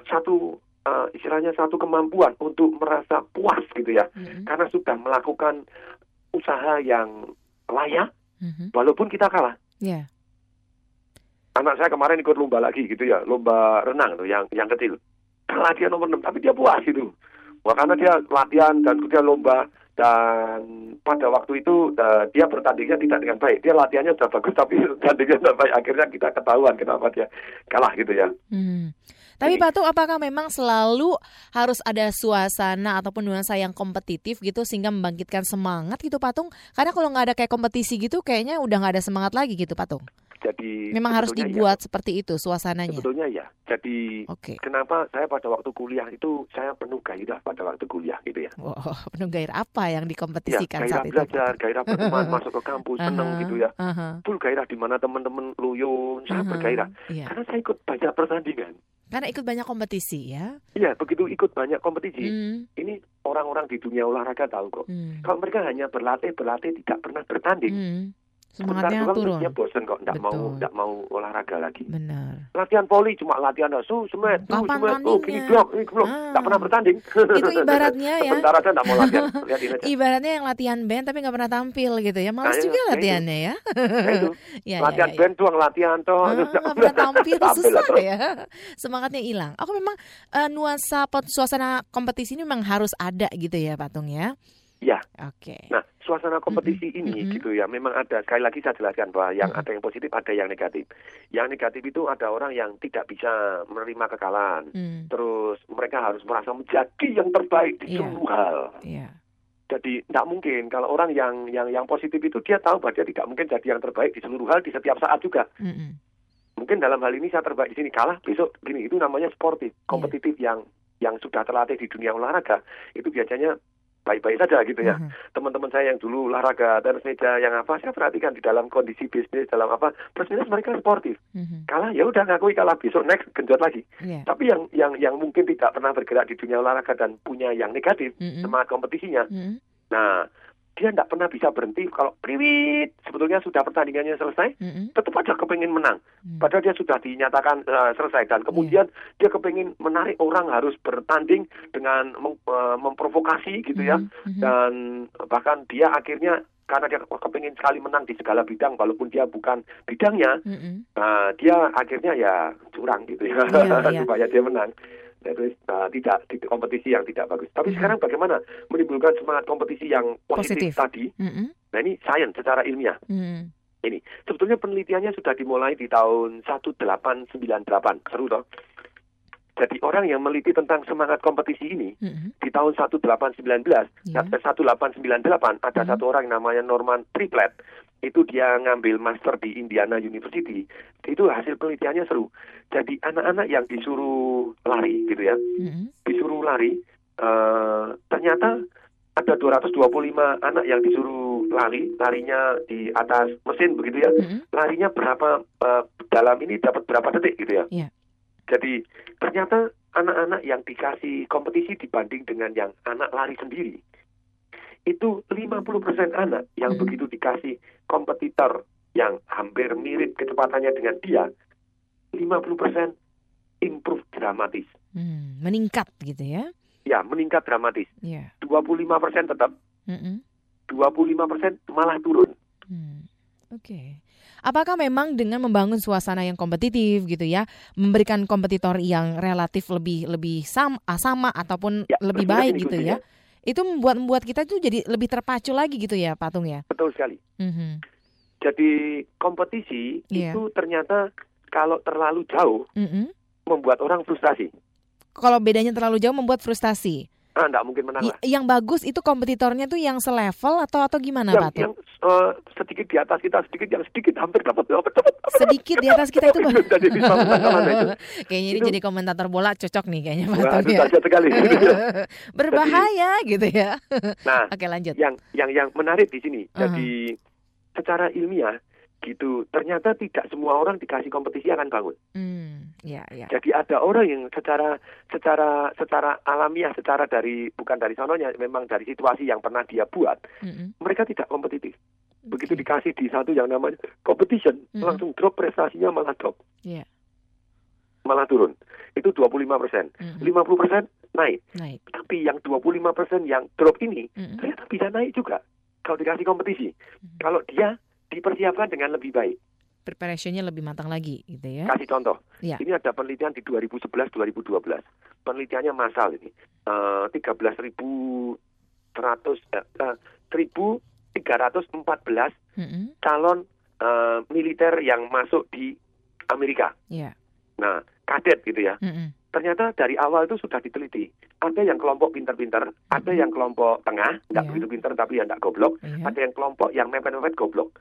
satu eh, istilahnya satu kemampuan untuk merasa puas gitu ya, Mhm. karena sudah melakukan usaha yang layak, Mhm. walaupun kita kalah. Ya. Anak saya kemarin ikut lomba lagi gitu ya, lomba renang tuh yang yang kecil. *clears throat* Kalah dia nomor 6, tapi dia puas gitu. Wah, karena dia latihan dan kemudian lomba dan pada waktu itu eh, dia bertandingnya tidak dengan baik. Dia latihannya sudah bagus tapi *laughs* tandingnya tidak baik. Akhirnya kita ketahuan kenapa dia kalah gitu ya. Hmm. Tapi Pak Tung, apakah memang selalu harus ada suasana ataupun nuansa yang kompetitif gitu sehingga membangkitkan semangat gitu Pak Tung? Karena kalau nggak ada kayak kompetisi gitu, kayaknya udah nggak ada semangat lagi gitu Pak Tung. Jadi Memang harus sebetulnya dibuat seperti itu ya, suasananya. sebetulnya ya. Jadi kenapa saya pada waktu kuliah itu saya penuh gairah pada waktu kuliah gitu ya. Wow, *laughs* penuh gairah apa yang Ya, dikompetisikan gairah saat itu? belajar, gairah berteman, *laughs* masuk ke kampus, seneng Aha, gitu ya. aha. Full gairah di mana teman-teman loyo, saya Aha, bergairah. iya. Karena saya ikut banyak pertandingan. Karena ikut banyak kompetisi ya. Iya, begitu ikut banyak kompetisi. Hmm. Ini orang-orang di dunia olahraga tahu kok. Kalau mereka hanya berlatih, berlatih tidak pernah bertanding. Hmm. Semangatnya Sebentar turun. dia bosen kok, nggak mau nggak mau olahraga lagi. Benar. Latihan poli cuma latihan su, semet, su, semet, oh gini blok, ini blok, Ah. nggak pernah bertanding. Itu ibaratnya *laughs* ya. Sebentar aja nggak mau latihan, *laughs* lihatin aja. Ibaratnya yang latihan band tapi nggak pernah tampil gitu ya. Males Nah, iya, juga itu. latihannya ya. Nah, itu. *laughs* Ya, latihan ya, ya. band doang latihan toh. Ah, nggak pernah tampil Tampil susah ya semangatnya hilang. Aku memang eh, nuansa suasana kompetisi ini memang harus ada gitu ya Patung ya. Ya. Oke. Nah, suasana kompetisi ini gitu ya, memang ada sekali lagi saya jelaskan bahwa yang ada yang positif, ada yang negatif. Yang negatif itu ada orang yang tidak bisa menerima kekalahan. Hmm. Terus mereka harus merasa menjadi yang terbaik di Iya. semua hal. Iya. Jadi tidak mungkin kalau orang yang yang yang positif itu dia tahu bahwa dia tidak mungkin jadi yang terbaik di seluruh hal di setiap saat juga. Mm-mm. Mungkin dalam hal ini saya terbaik di sini kalah besok gini itu namanya sportif, Iya. kompetitif yang yang sudah terlatih di dunia olahraga itu biasanya baik-baik saja gitu ya. Mhm. Teman-teman saya yang dulu olahraga tenis meja yang apa saya perhatikan di dalam kondisi bisnis dalam apa plus minus mereka sportif. Mhm. Kalah ya udah ngakui kalah besok next genjot lagi. Iya. Tapi yang yang yang mungkin tidak pernah bergerak di dunia olahraga dan punya yang negatif Mm-mm. semangat kompetisinya. Mm-mm. Nah, dia tidak pernah bisa berhenti kalau priwit sebetulnya sudah pertandingannya selesai, Mm-mm. tetap aja kepingin menang. Hmm. Padahal dia sudah dinyatakan eh, selesai dan kemudian dia kepingin menarik orang harus bertanding dengan mem- eh, memprovokasi gitu ya Mhm. dan bahkan dia akhirnya karena dia kepingin sekali menang di segala bidang walaupun dia bukan bidangnya, Mm-mm. Nah, dia akhirnya ya curang gitu ya Iya, *laughs* iya. supaya dia menang. Terus nah, tidak di kompetisi yang tidak bagus. Tapi Mhm. sekarang bagaimana menimbulkan semangat kompetisi yang positif, Positif. tadi? Mm-mm. Nah ini sains secara ilmiah. Mm. Ini sebetulnya penelitiannya sudah dimulai di tahun 1898. Seru toh? Jadi orang yang meliti tentang semangat kompetisi ini Mm-mm. di tahun 1819, Iya. eh, 1898 ada satu orang yang namanya Norman Triplett. Itu dia ngambil master di Indiana University. Itu hasil penelitiannya seru. Jadi anak-anak yang disuruh lari gitu ya, Mm-mm. disuruh lari, eh, ternyata ada 225 anak yang disuruh lari, larinya di atas mesin begitu ya. Mm-mm. Larinya berapa eh, dalam ini dapat berapa detik gitu ya. Iya. Jadi ternyata anak-anak yang dikasih kompetisi dibanding dengan yang anak lari sendiri itu 50% anak yang Hmm. begitu dikasih kompetitor yang hampir mirip kecepatannya dengan dia 50% improve dramatis. Hmm, meningkat gitu ya. Ya, meningkat dramatis. Iya. 25% tetap, Mm-mm. 25% malah turun. Hmm, Oke. Apakah memang dengan membangun suasana yang kompetitif gitu ya, memberikan kompetitor yang relatif lebih lebih sama, sama ataupun Ya, lebih baik gitu ya, itu membuat membuat kita tuh jadi lebih terpacu lagi gitu ya, Patung ya. Betul sekali. Mhm. Jadi kompetisi Iya. itu ternyata kalau terlalu jauh Mm-mm. membuat orang frustasi. Kalau bedanya terlalu jauh membuat frustasi. Ah, nggak mungkin menang lah. Yang bagus itu kompetitornya tuh yang selevel atau atau gimana, yang, Patung? yang eh, sedikit di atas kita, sedikit yang sedikit hampir dapat dapat dapat. Sedikit di atas kita itu bagus. *laughs* Jadi bisa itu. *laughs* Kayaknya ini jadi komentator bola cocok nih kayaknya Wah, itu ya. sekali. *laughs* Berbahaya gitu ya. Nah, Oke lanjut. yang yang yang menarik di sini. Aha. Jadi secara ilmiah gitu, ternyata tidak semua orang dikasih kompetisi akan bangun. Hmm, ya ya. Jadi ada orang yang secara secara secara alamiah, secara dari bukan dari sononya, memang dari situasi yang pernah dia buat, Mm-mm. mereka tidak kompetitif. Begitu dikasih di satu yang namanya competition, Mm-mm. langsung drop prestasinya malah drop, Iya. malah turun. Itu 25 persen. Mm-mm. 50 persen naik. Naik. Tapi yang 25 persen yang drop ini Mm-mm. ternyata bisa naik juga kalau dikasih kompetisi. Kalau dia dipersiapkan dengan lebih baik. Preparationnya lebih matang lagi gitu ya. Kasih contoh. Iya. Ini ada penelitian di 2011-2012. Penelitiannya massal ini. Eh, 13.100 eh, eh, 1.314 Mm-mm. calon eh, militer yang masuk di Amerika. Iya. Nah, kadet gitu ya. Mm-mm. Ternyata dari awal itu sudah diteliti. Ada yang kelompok pinter-pinter, ada yang kelompok tengah, nggak Iya. begitu pinter tapi ya nggak goblok, Iya. ada yang kelompok yang mepet-mepet goblok.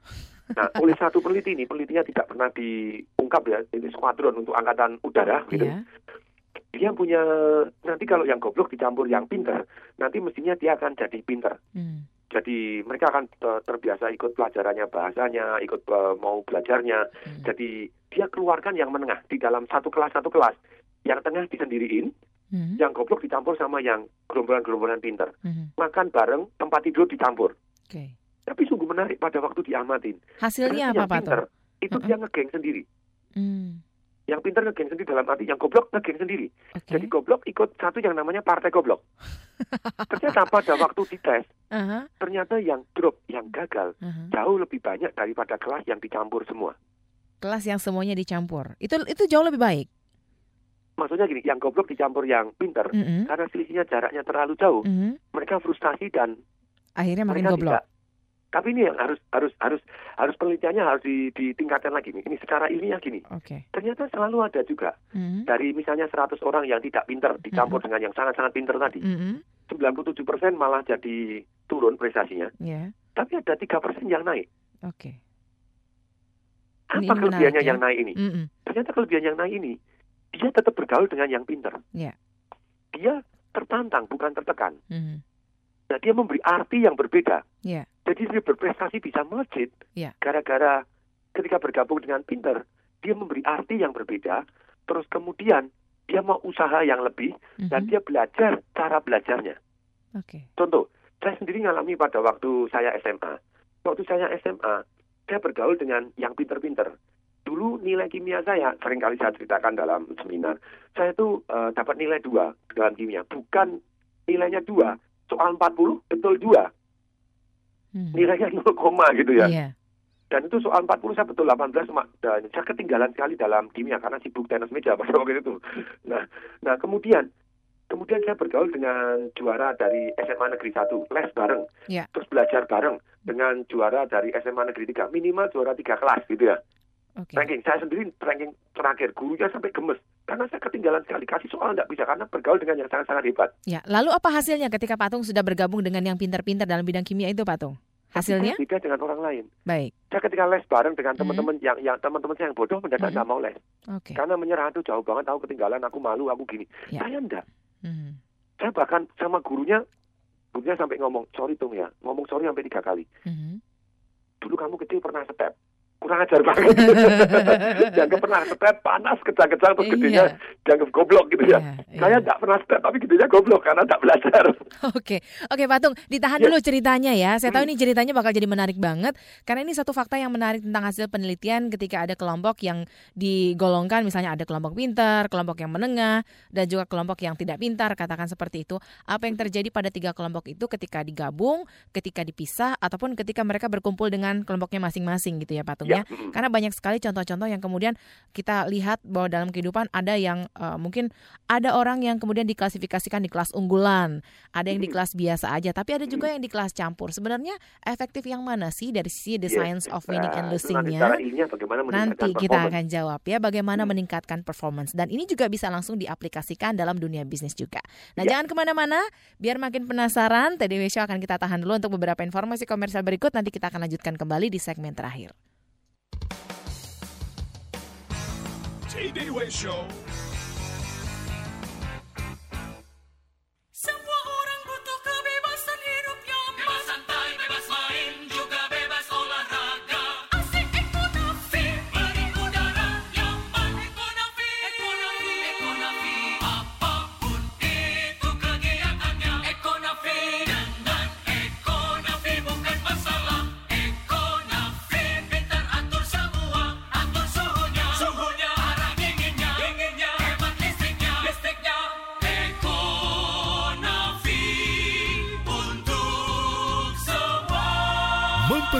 Nah, *laughs* oleh satu peneliti ini, penelitinya tidak pernah diungkap ya, ini skuadron untuk angkatan udara gitu. Iya. Dia punya nanti kalau yang goblok dicampur yang pinter, nanti mestinya dia akan jadi pinter. Hmm. Jadi mereka akan ter- terbiasa ikut pelajarannya bahasanya, ikut eh, mau belajarnya. Hmm. Jadi dia keluarkan yang menengah di dalam satu kelas satu kelas. Yang tengah disendiriin, Hmm. yang goblok dicampur sama yang gerombolan-gerombolan pinter. Hmm. Makan bareng, tempat tidur dicampur. Oke. Tapi sungguh menarik pada waktu diamatin. Hasilnya apa, yang pinter, Patung? Itu dia ngegeng sendiri. Hmm. Yang pinter ngegeng sendiri dalam arti yang goblok ngegeng sendiri. Jadi goblok ikut satu yang namanya partai goblok. *laughs* Ternyata pada waktu dites, Aha, ternyata yang drop, yang gagal, aha. jauh lebih banyak daripada kelas yang dicampur semua. Kelas yang semuanya dicampur. Itu itu jauh lebih baik. Maksudnya gini, yang goblok dicampur yang pinter, Mm-mm. karena selisihnya jaraknya terlalu jauh, Mhm. mereka frustasi dan Akhirnya makin goblok. tidak. Tapi ini yang harus harus harus harus penelitiannya harus di- ditingkatkan lagi nih. Ini secara ilmiah gini. Oke. Ternyata selalu ada juga Mhm. dari misalnya 100 orang yang tidak pinter dicampur dengan yang sangat-sangat pinter tadi. Mhm. 97% malah jadi turun prestasinya. Ya. Tapi ada 3% yang naik. Oke. Apa Ini- kelebihannya menarik ya. yang naik ini? Mm-mm. Ternyata kelebihan yang naik ini, dia tetap bergaul dengan yang pinter. Ya. Dia tertantang, bukan tertekan. Mhm. Nah, dia memberi arti yang berbeda. Ya. Jadi dia berprestasi bisa melejit Ya. gara-gara ketika bergabung dengan pinter, dia memberi arti yang berbeda. Terus kemudian dia mau usaha yang lebih dan Mhm. dia belajar cara belajarnya. Oke. Contoh, saya sendiri ngalami pada waktu saya SMA. Waktu saya SMA, saya bergaul dengan yang pinter-pinter. Dulu nilai kimia saya, sering kali saya ceritakan dalam seminar, saya tuh eh, dapat nilai dua dalam kimia. Bukan nilainya dua, soal 40 betul dua. Nilainya *laughs* 0, gitu ya. Hmm. Iya. Dan itu soal 40 saya betul 18 Mak. dan saya ketinggalan sekali dalam kimia karena sibuk tenis meja pada waktu itu. Nah, nah kemudian kemudian saya bergaul dengan juara dari SMA Negeri 1, les bareng, Ya. terus belajar bareng dengan juara dari SMA Negeri 3, minimal juara tiga kelas gitu ya. Oke. Ranking saya sendiri ranking terakhir, gurunya sampai gemes karena saya ketinggalan sekali kasih soal nggak bisa karena bergaul dengan yang sangat-sangat hebat. Ya, lalu apa hasilnya ketika Patung sudah bergabung dengan yang pintar-pintar dalam bidang kimia itu, Patung? Hasilnya? Saya beda dengan orang lain. Baik. Saya ketika les bareng dengan Hmm. teman-teman yang yang teman-teman saya yang bodoh mendadak nggak mau les. Oke. Karena menyerah itu jauh banget, aku ketinggalan, aku malu, aku gini. Ya. Saya enggak. Mhm. Saya bahkan sama gurunya, gurunya sampai ngomong, sorry Tung ya, ngomong sorry sampai tiga kali. Mhm. Dulu kamu kecil pernah step. Kurang ajar banget. *laughs* dianggap pernah step, panas, kejang-kejang, terus Iya. gedenya dianggap goblok gitu ya. Saya enggak pernah step, tapi gedenya goblok karena enggak belajar. *laughs* Oke, oke Patung, ditahan Ya. dulu ceritanya ya. Saya tahu Hmm. ini ceritanya bakal jadi menarik banget karena ini satu fakta yang menarik tentang hasil penelitian ketika ada kelompok yang digolongkan, misalnya ada kelompok pintar, kelompok yang menengah, dan juga kelompok yang tidak pintar, katakan seperti itu. Apa yang terjadi pada tiga kelompok itu ketika digabung, ketika dipisah, ataupun ketika mereka berkumpul dengan kelompoknya masing-masing gitu ya Patung ya? Ya. Karena banyak sekali contoh-contoh yang kemudian kita lihat bahwa dalam kehidupan ada yang eh, mungkin ada orang yang kemudian diklasifikasikan di kelas unggulan, ada yang di kelas biasa aja, tapi ada juga yang di kelas campur. Sebenarnya efektif yang mana sih dari sisi the Yes, science of winning and nah, losing-nya? Nanti kita. Hmm. akan jawab ya bagaimana meningkatkan performance dan ini juga bisa langsung diaplikasikan dalam dunia bisnis juga. Nah Ya. jangan ke mana-mana, biar makin penasaran, TDW Show akan kita tahan dulu untuk beberapa informasi komersial berikut. Nanti kita akan lanjutkan kembali di segmen terakhir. TDW Show.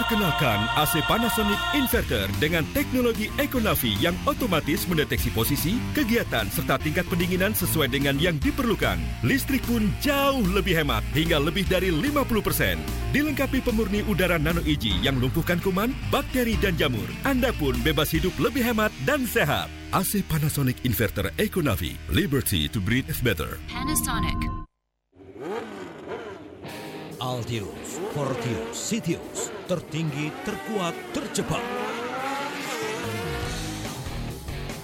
Memperkenalkan AC Panasonic Inverter dengan teknologi Econavi yang otomatis mendeteksi posisi, kegiatan, serta tingkat pendinginan sesuai dengan yang diperlukan. Listrik pun jauh lebih hemat, hingga lebih dari 50%. Dilengkapi pemurni udara nano EG yang lumpuhkan kuman, bakteri, dan jamur. Anda pun bebas hidup lebih hemat dan sehat. AC Panasonic Inverter Econavi. Liberty to breathe better. Panasonic. Altius, Fortius, Sitius, tertinggi, terkuat, tercepat.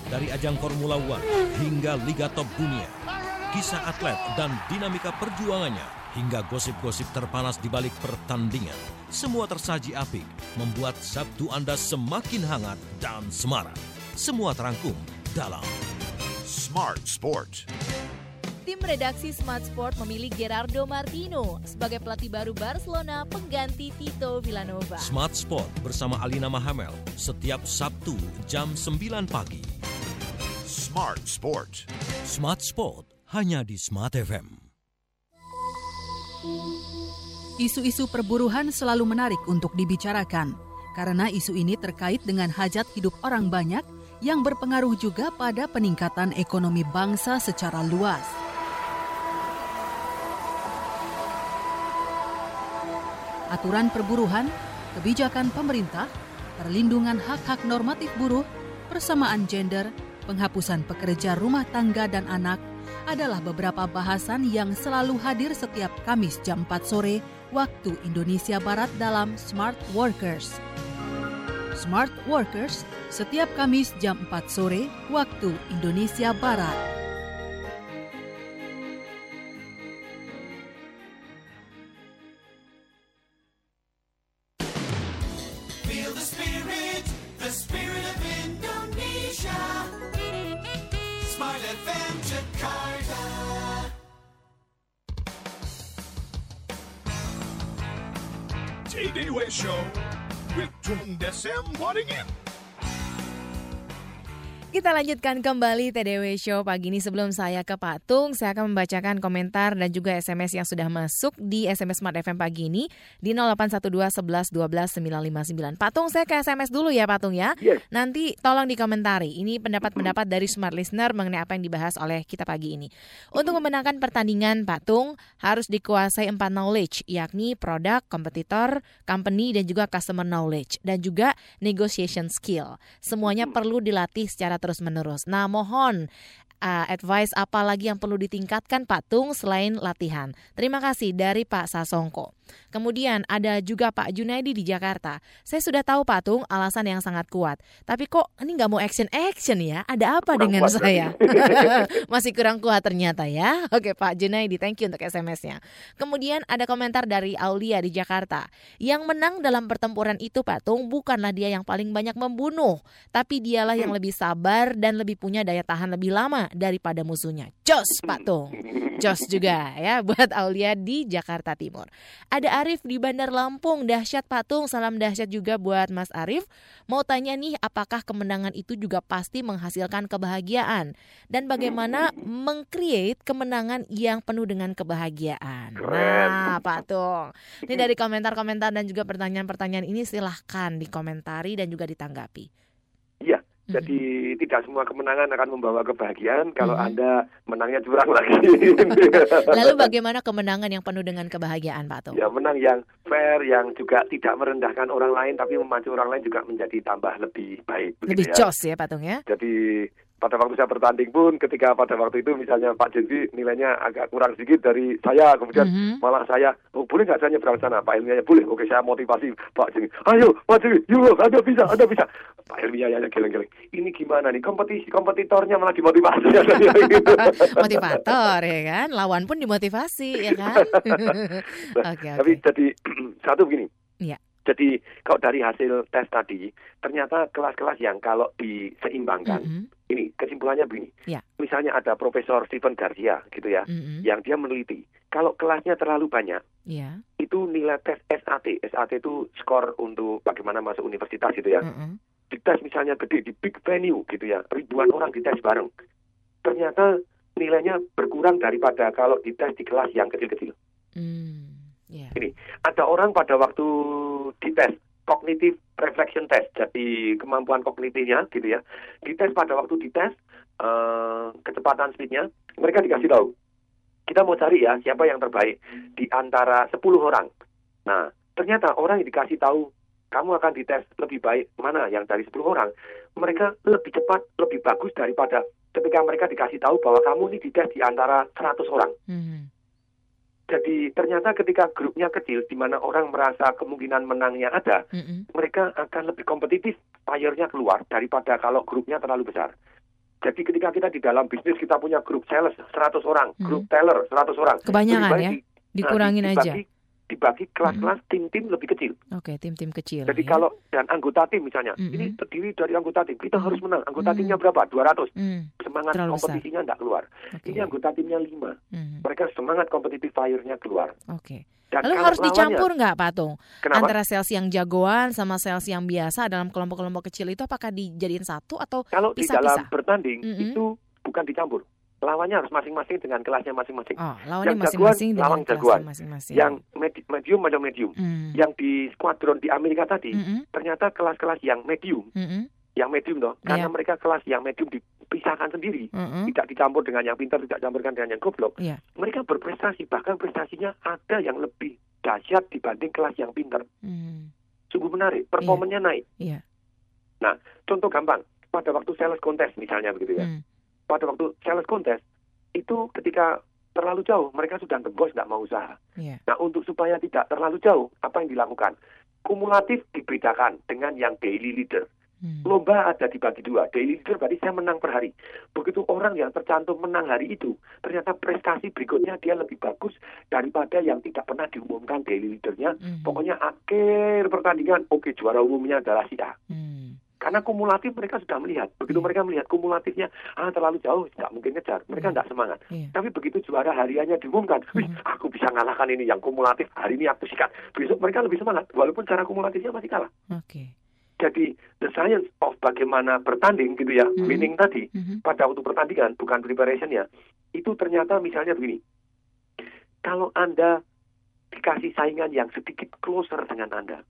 Dari ajang Formula One hingga Liga Top Dunia, kisah atlet dan dinamika perjuangannya hingga gosip-gosip terpanas di balik pertandingan, semua tersaji apik, membuat Sabtu Anda semakin hangat dan semarak. Semua terangkum dalam Smart Sport. Redaksi Smart Sport memilih Gerardo Martino sebagai pelatih baru Barcelona pengganti Tito Villanova. Smart Sport bersama Alina Mahamel setiap Sabtu jam 9 pagi. Smart Sport. Smart Sport hanya di Smart FM. Isu-isu perburuhan selalu menarik untuk dibicarakan karena isu ini terkait dengan hajat hidup orang banyak yang berpengaruh juga pada peningkatan ekonomi bangsa secara luas. Aturan perburuhan, kebijakan pemerintah, perlindungan hak-hak normatif buruh, persamaan gender, penghapusan pekerja rumah tangga dan anak adalah beberapa bahasan yang selalu hadir setiap Kamis jam 4 sore waktu Indonesia Barat dalam Smart Workers. Smart Workers setiap Kamis jam 4 sore waktu Indonesia Barat. TDW Show with Tung Desem Waddingin. Kita lanjutkan kembali TDW Show pagi ini sebelum saya ke Patung, saya akan membacakan komentar dan juga SMS yang sudah masuk di SMS Smart FM pagi ini di 0812 11 12 959. Patung, saya ke SMS dulu ya Patung ya. Yes. Nanti tolong dikomentari. Ini pendapat-pendapat dari Smart Listener mengenai apa yang dibahas oleh kita pagi ini. Untuk memenangkan pertandingan Patung harus dikuasai empat knowledge, yakni produk, kompetitor, company dan juga customer knowledge dan juga negotiation skill. Semuanya perlu dilatih secara terus-menerus. Nah, mohon uh, advice apa lagi yang perlu ditingkatkan Pak Tung selain latihan. Terima kasih dari Pak Sasongko. Kemudian ada juga Pak Junaidi di Jakarta. Saya sudah tahu Pak Tung alasan yang sangat kuat. Tapi kok ini nggak mau action-action ya? Ada apa Kurang dengan kuat saya? *laughs* Masih kurang kuat ternyata ya. Oke Pak Junaidi, thank you untuk SMS-nya. Kemudian ada komentar dari Aulia di Jakarta. Yang menang dalam pertempuran itu Pak Tung bukanlah dia yang paling banyak membunuh. Tapi dialah yang lebih sabar dan lebih punya daya tahan lebih lama daripada musuhnya. Jos Pak Tung. Jos juga ya *laughs* buat Aulia di Jakarta Timur. Ada Arif di Bandar Lampung, dahsyat Patung, salam dahsyat juga buat Mas Arif. Mau tanya nih, apakah kemenangan itu juga pasti menghasilkan kebahagiaan? Dan bagaimana mengcreate kemenangan yang penuh dengan kebahagiaan? Nah, Patung. Ini dari komentar-komentar dan juga pertanyaan-pertanyaan ini silahkan dikomentari dan juga ditanggapi. Iya, jadi tidak semua kemenangan akan membawa kebahagiaan kalau Mhm. Anda menangnya curang lagi. *laughs* Lalu *laughs* bagaimana kemenangan yang penuh dengan kebahagiaan, Pak Tung? ya menang yang fair, yang juga tidak merendahkan orang lain, tapi memacu orang lain juga menjadi tambah lebih baik. Lebih ya. jos ya, Patung ya? Jadi pada waktu saya bertanding pun, ketika pada waktu itu misalnya Pak Jensi nilainya agak kurang sedikit dari saya, kemudian Mhm. malah saya, oh, boleh nggak saya nyebrang sana? Pak Ilmiahnya boleh. Oke, saya motivasi Pak Jensi. Ayo, Pak Jensi, yuk, Anda bisa, Anda bisa. Pak Ilmiahnya geleng-geleng. Ini gimana nih? Kompetisi, kompetitornya malah dimotivasi. *laughs* gitu. Motivator ya kan, lawan pun dimotivasi ya kan. *laughs* Oke Tapi oke. jadi *clears throat* satu begini. Iya. Jadi kalau dari hasil tes tadi, ternyata kelas-kelas yang kalau diseimbangkan, Mhm. ini kesimpulannya begini. Ya. Misalnya ada Profesor Stephen Garcia gitu ya, Mhm. yang dia meneliti kalau kelasnya terlalu banyak, Iya. itu nilai tes SAT. SAT itu skor untuk bagaimana masuk universitas gitu ya. Mhm. Dites misalnya gede di big venue gitu ya, ribuan orang dites bareng. Ternyata nilainya berkurang daripada kalau dites di kelas yang kecil-kecil. Hmm. Ya. Ini ada orang pada waktu dites cognitive reflection test, jadi kemampuan kognitifnya gitu ya. Dites pada waktu dites eh, kecepatan speednya, mereka dikasih tahu. Kita mau cari ya siapa yang terbaik di antara 10 orang. Nah, ternyata orang yang dikasih tahu kamu akan dites lebih baik mana yang dari 10 orang, mereka lebih cepat, lebih bagus daripada ketika mereka dikasih tahu bahwa kamu ini dites di antara 100 orang. Hmm. Jadi ternyata ketika grupnya kecil, di mana orang merasa kemungkinan menangnya ada, Mhm. mereka akan lebih kompetitif, fire-nya keluar daripada kalau grupnya terlalu besar. Jadi ketika kita di dalam bisnis kita punya grup sales 100 orang, Hmm. grup teller 100 orang. Kebanyakan ya? di- Dikurangin nah, aja. Dibagi, Dibagi kelas-kelas tim-tim lebih kecil. Oke, tim-tim kecil. Jadi ya. kalau dan anggota tim misalnya, Mm-mm. ini terdiri dari anggota tim, kita harus menang. Anggota Mm. timnya berapa? 200. Hmm. semangat Terlalu kompetisinya nggak keluar. Ini anggota timnya lima. Mhm. Mereka semangat kompetitif fire-nya keluar. Oke. Dan Lalu harus lawannya- dicampur nggak Patung? Kenapa? Antara sales yang jagoan sama sales yang biasa dalam kelompok-kelompok kecil itu apakah dijadiin satu atau Kalau di dalam pisah-pisah? bertanding Mhm. itu bukan dicampur. Lawannya harus masing-masing dengan kelasnya masing-masing. Oh, yang jagoan, dengan lawan kelasnya jagoan. masing-masing. Yang medi- medium ada medium. Hmm. Yang di skuadron di Amerika tadi, Mhm. ternyata kelas-kelas yang medium, Mhm. yang medium toh, karena Iya. mereka kelas yang medium dipisahkan sendiri, Mhm. tidak dicampur dengan yang pintar, tidak dicampurkan dengan yang goblok. Iya. Mereka berprestasi, bahkan prestasinya ada yang lebih dahsyat dibanding kelas yang pintar. Hmm. Sungguh menarik, performanya naik. Iya. Nah, contoh gampang, pada waktu sales contest misalnya begitu ya. Hmm. Pada waktu sales contest itu ketika terlalu jauh mereka sudah ngebos nggak mau usaha. Iya. Nah, untuk supaya tidak terlalu jauh, apa yang dilakukan? Kumulatif dibedakan dengan yang daily leader. Hmm. Lomba ada dibagi dua. Daily leader berarti saya menang per hari. Begitu orang yang tercantum menang hari itu, ternyata prestasi berikutnya dia lebih bagus daripada yang tidak pernah diumumkan daily leadernya. Hmm. Pokoknya akhir pertandingan, oke juara umumnya adalah si A. Karena kumulatif mereka sudah melihat. Begitu mereka melihat kumulatifnya, ah terlalu jauh, nggak mungkin ngejar. Mereka nggak semangat. Iya. Tapi begitu juara hariannya diumumkan, wih, aku bisa ngalahkan ini yang kumulatif, hari ini aku sikat. Besok mereka lebih semangat, walaupun cara kumulatifnya masih kalah. Oke. Jadi the science of bagaimana bertanding gitu ya, winning tadi pada waktu pertandingan bukan preparationnya, itu ternyata misalnya begini, kalau anda dikasih saingan yang sedikit closer dengan anda,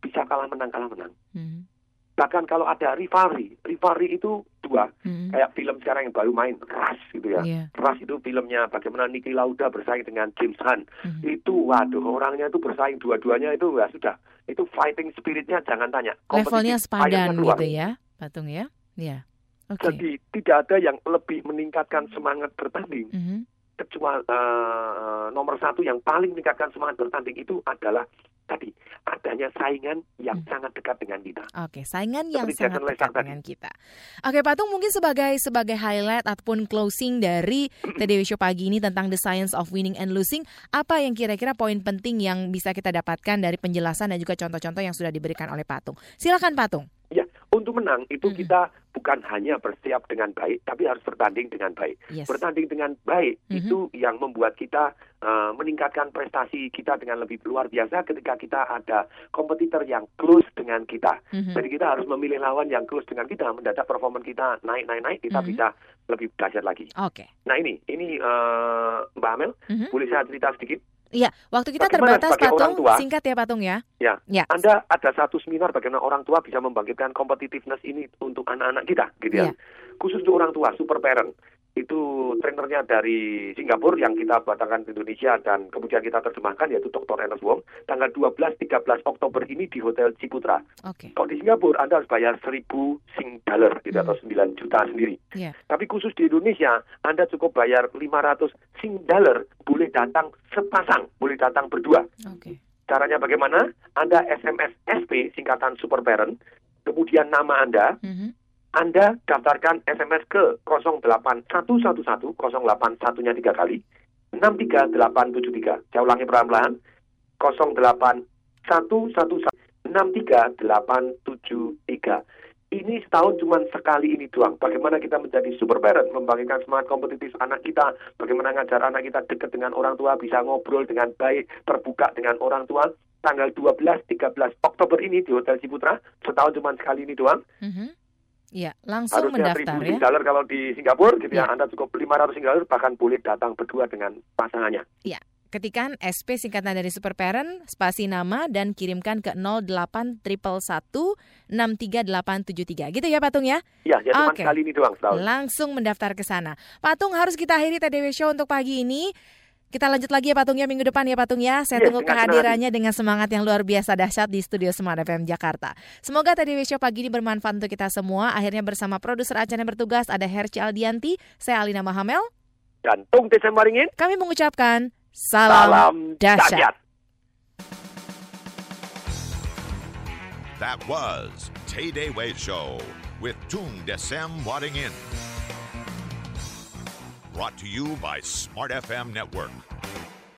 bisa kalah menang kalah menang. Hmm. Bahkan kalau ada rivalry, rivalry itu dua, kayak film sekarang yang baru main, Rush gitu ya. Iya. Rush itu filmnya bagaimana Nicky Lauda bersaing dengan James Hunt. Hmm. Itu waduh orangnya itu bersaing dua-duanya itu ya sudah. Itu fighting spiritnya jangan tanya. Levelnya sepadan keluar. gitu ya, Patung ya? Iya. Oke. Jadi tidak ada yang lebih meningkatkan semangat bertanding. Mhm. Kecuali eh, nomor satu yang paling meningkatkan semangat bertanding itu adalah tadi adanya saingan yang sangat dekat dengan kita. Oke, saingan yang Seperti sangat Jason Lesar dekat tadi. dengan kita. Oke, Patung mungkin sebagai sebagai highlight ataupun closing dari *clears throat* TDW Show pagi ini tentang the science of winning and losing, apa yang kira-kira poin penting yang bisa kita dapatkan dari penjelasan dan juga contoh-contoh yang sudah diberikan oleh Patung? Silakan Patung. Untuk menang itu kita bukan hanya bersiap dengan baik, tapi harus bertanding dengan baik. Yes. Bertanding dengan baik Mhm. itu yang membuat kita uh, meningkatkan prestasi kita dengan lebih luar biasa ketika kita ada kompetitor yang close dengan kita. Mhm. Jadi kita harus memilih lawan yang close dengan kita, mendadak performa kita naik naik naik, kita Mhm. bisa lebih dahsyat lagi. Oke. Nah ini, ini uh, Mbak Amel, Mhm. boleh saya cerita sedikit? Iya, waktu kita Bagaimana terbatas Patung, tua? singkat ya Patung ya. Ya. Ya. Anda ada satu seminar bagaimana orang tua bisa membangkitkan competitiveness ini untuk anak-anak kita, gitu ya. Iya. Khusus untuk orang tua, super parent. Itu trainernya dari Singapura yang kita batangkan di Indonesia dan kemudian kita terjemahkan yaitu Dr. Ernest Wong tanggal 12-13 Oktober ini di Hotel Ciputra. Oke. Kalau di Singapura Anda harus bayar 1000 Sing dollar gitu atau 9 juta sendiri. Iya. Tapi khusus di Indonesia, Anda cukup bayar 500 Sing dollar, boleh datang sepasang, boleh datang berdua. Oke. Caranya bagaimana? Anda SMS SP, singkatan Super Parent, kemudian nama Anda, Mhm. Anda daftarkan SMS ke 08111 081-nya tiga kali, 63873. Saya ulangi pelan-pelan, 08111 63873. Ini setahun cuma sekali ini doang. Bagaimana kita menjadi super parent, membangkitkan semangat kompetitif anak kita, bagaimana ngajar anak kita dekat dengan orang tua, bisa ngobrol dengan baik, terbuka dengan orang tua. Tanggal 12-13 Oktober ini di Hotel Ciputra, setahun cuma sekali ini doang. Mhm. Iya, langsung Harusnya mendaftar 1000 ya. kalau di Singapura, gitu ya. Ya. Anda cukup 500 dollar, bahkan boleh datang berdua dengan pasangannya. Iya. Ketikan SP singkatan dari Super Parent, spasi nama dan kirimkan ke 08111 63873. Gitu ya Patung ya? Ya, ya cuma Oke. sekali ini doang setahun. Langsung mendaftar ke sana. Patung harus kita akhiri TDW Show untuk pagi ini. Kita lanjut lagi ya Patungnya minggu depan ya Patung ya. Saya Iya, tunggu kehadirannya dengan semangat yang luar biasa dahsyat di studio Smart FM Jakarta. Semoga TDW Show pagi ini bermanfaat untuk kita semua. Akhirnya bersama produser acara yang bertugas ada Herci Aldianti, saya Alina Mahamel. Dan Tung Desa Maringin, Kami mengucapkan salam, salam dahsyat. dahsyat. That was Tay Day Way Show with Tung Desem Wadding In. Brought to you by Smart FM Network.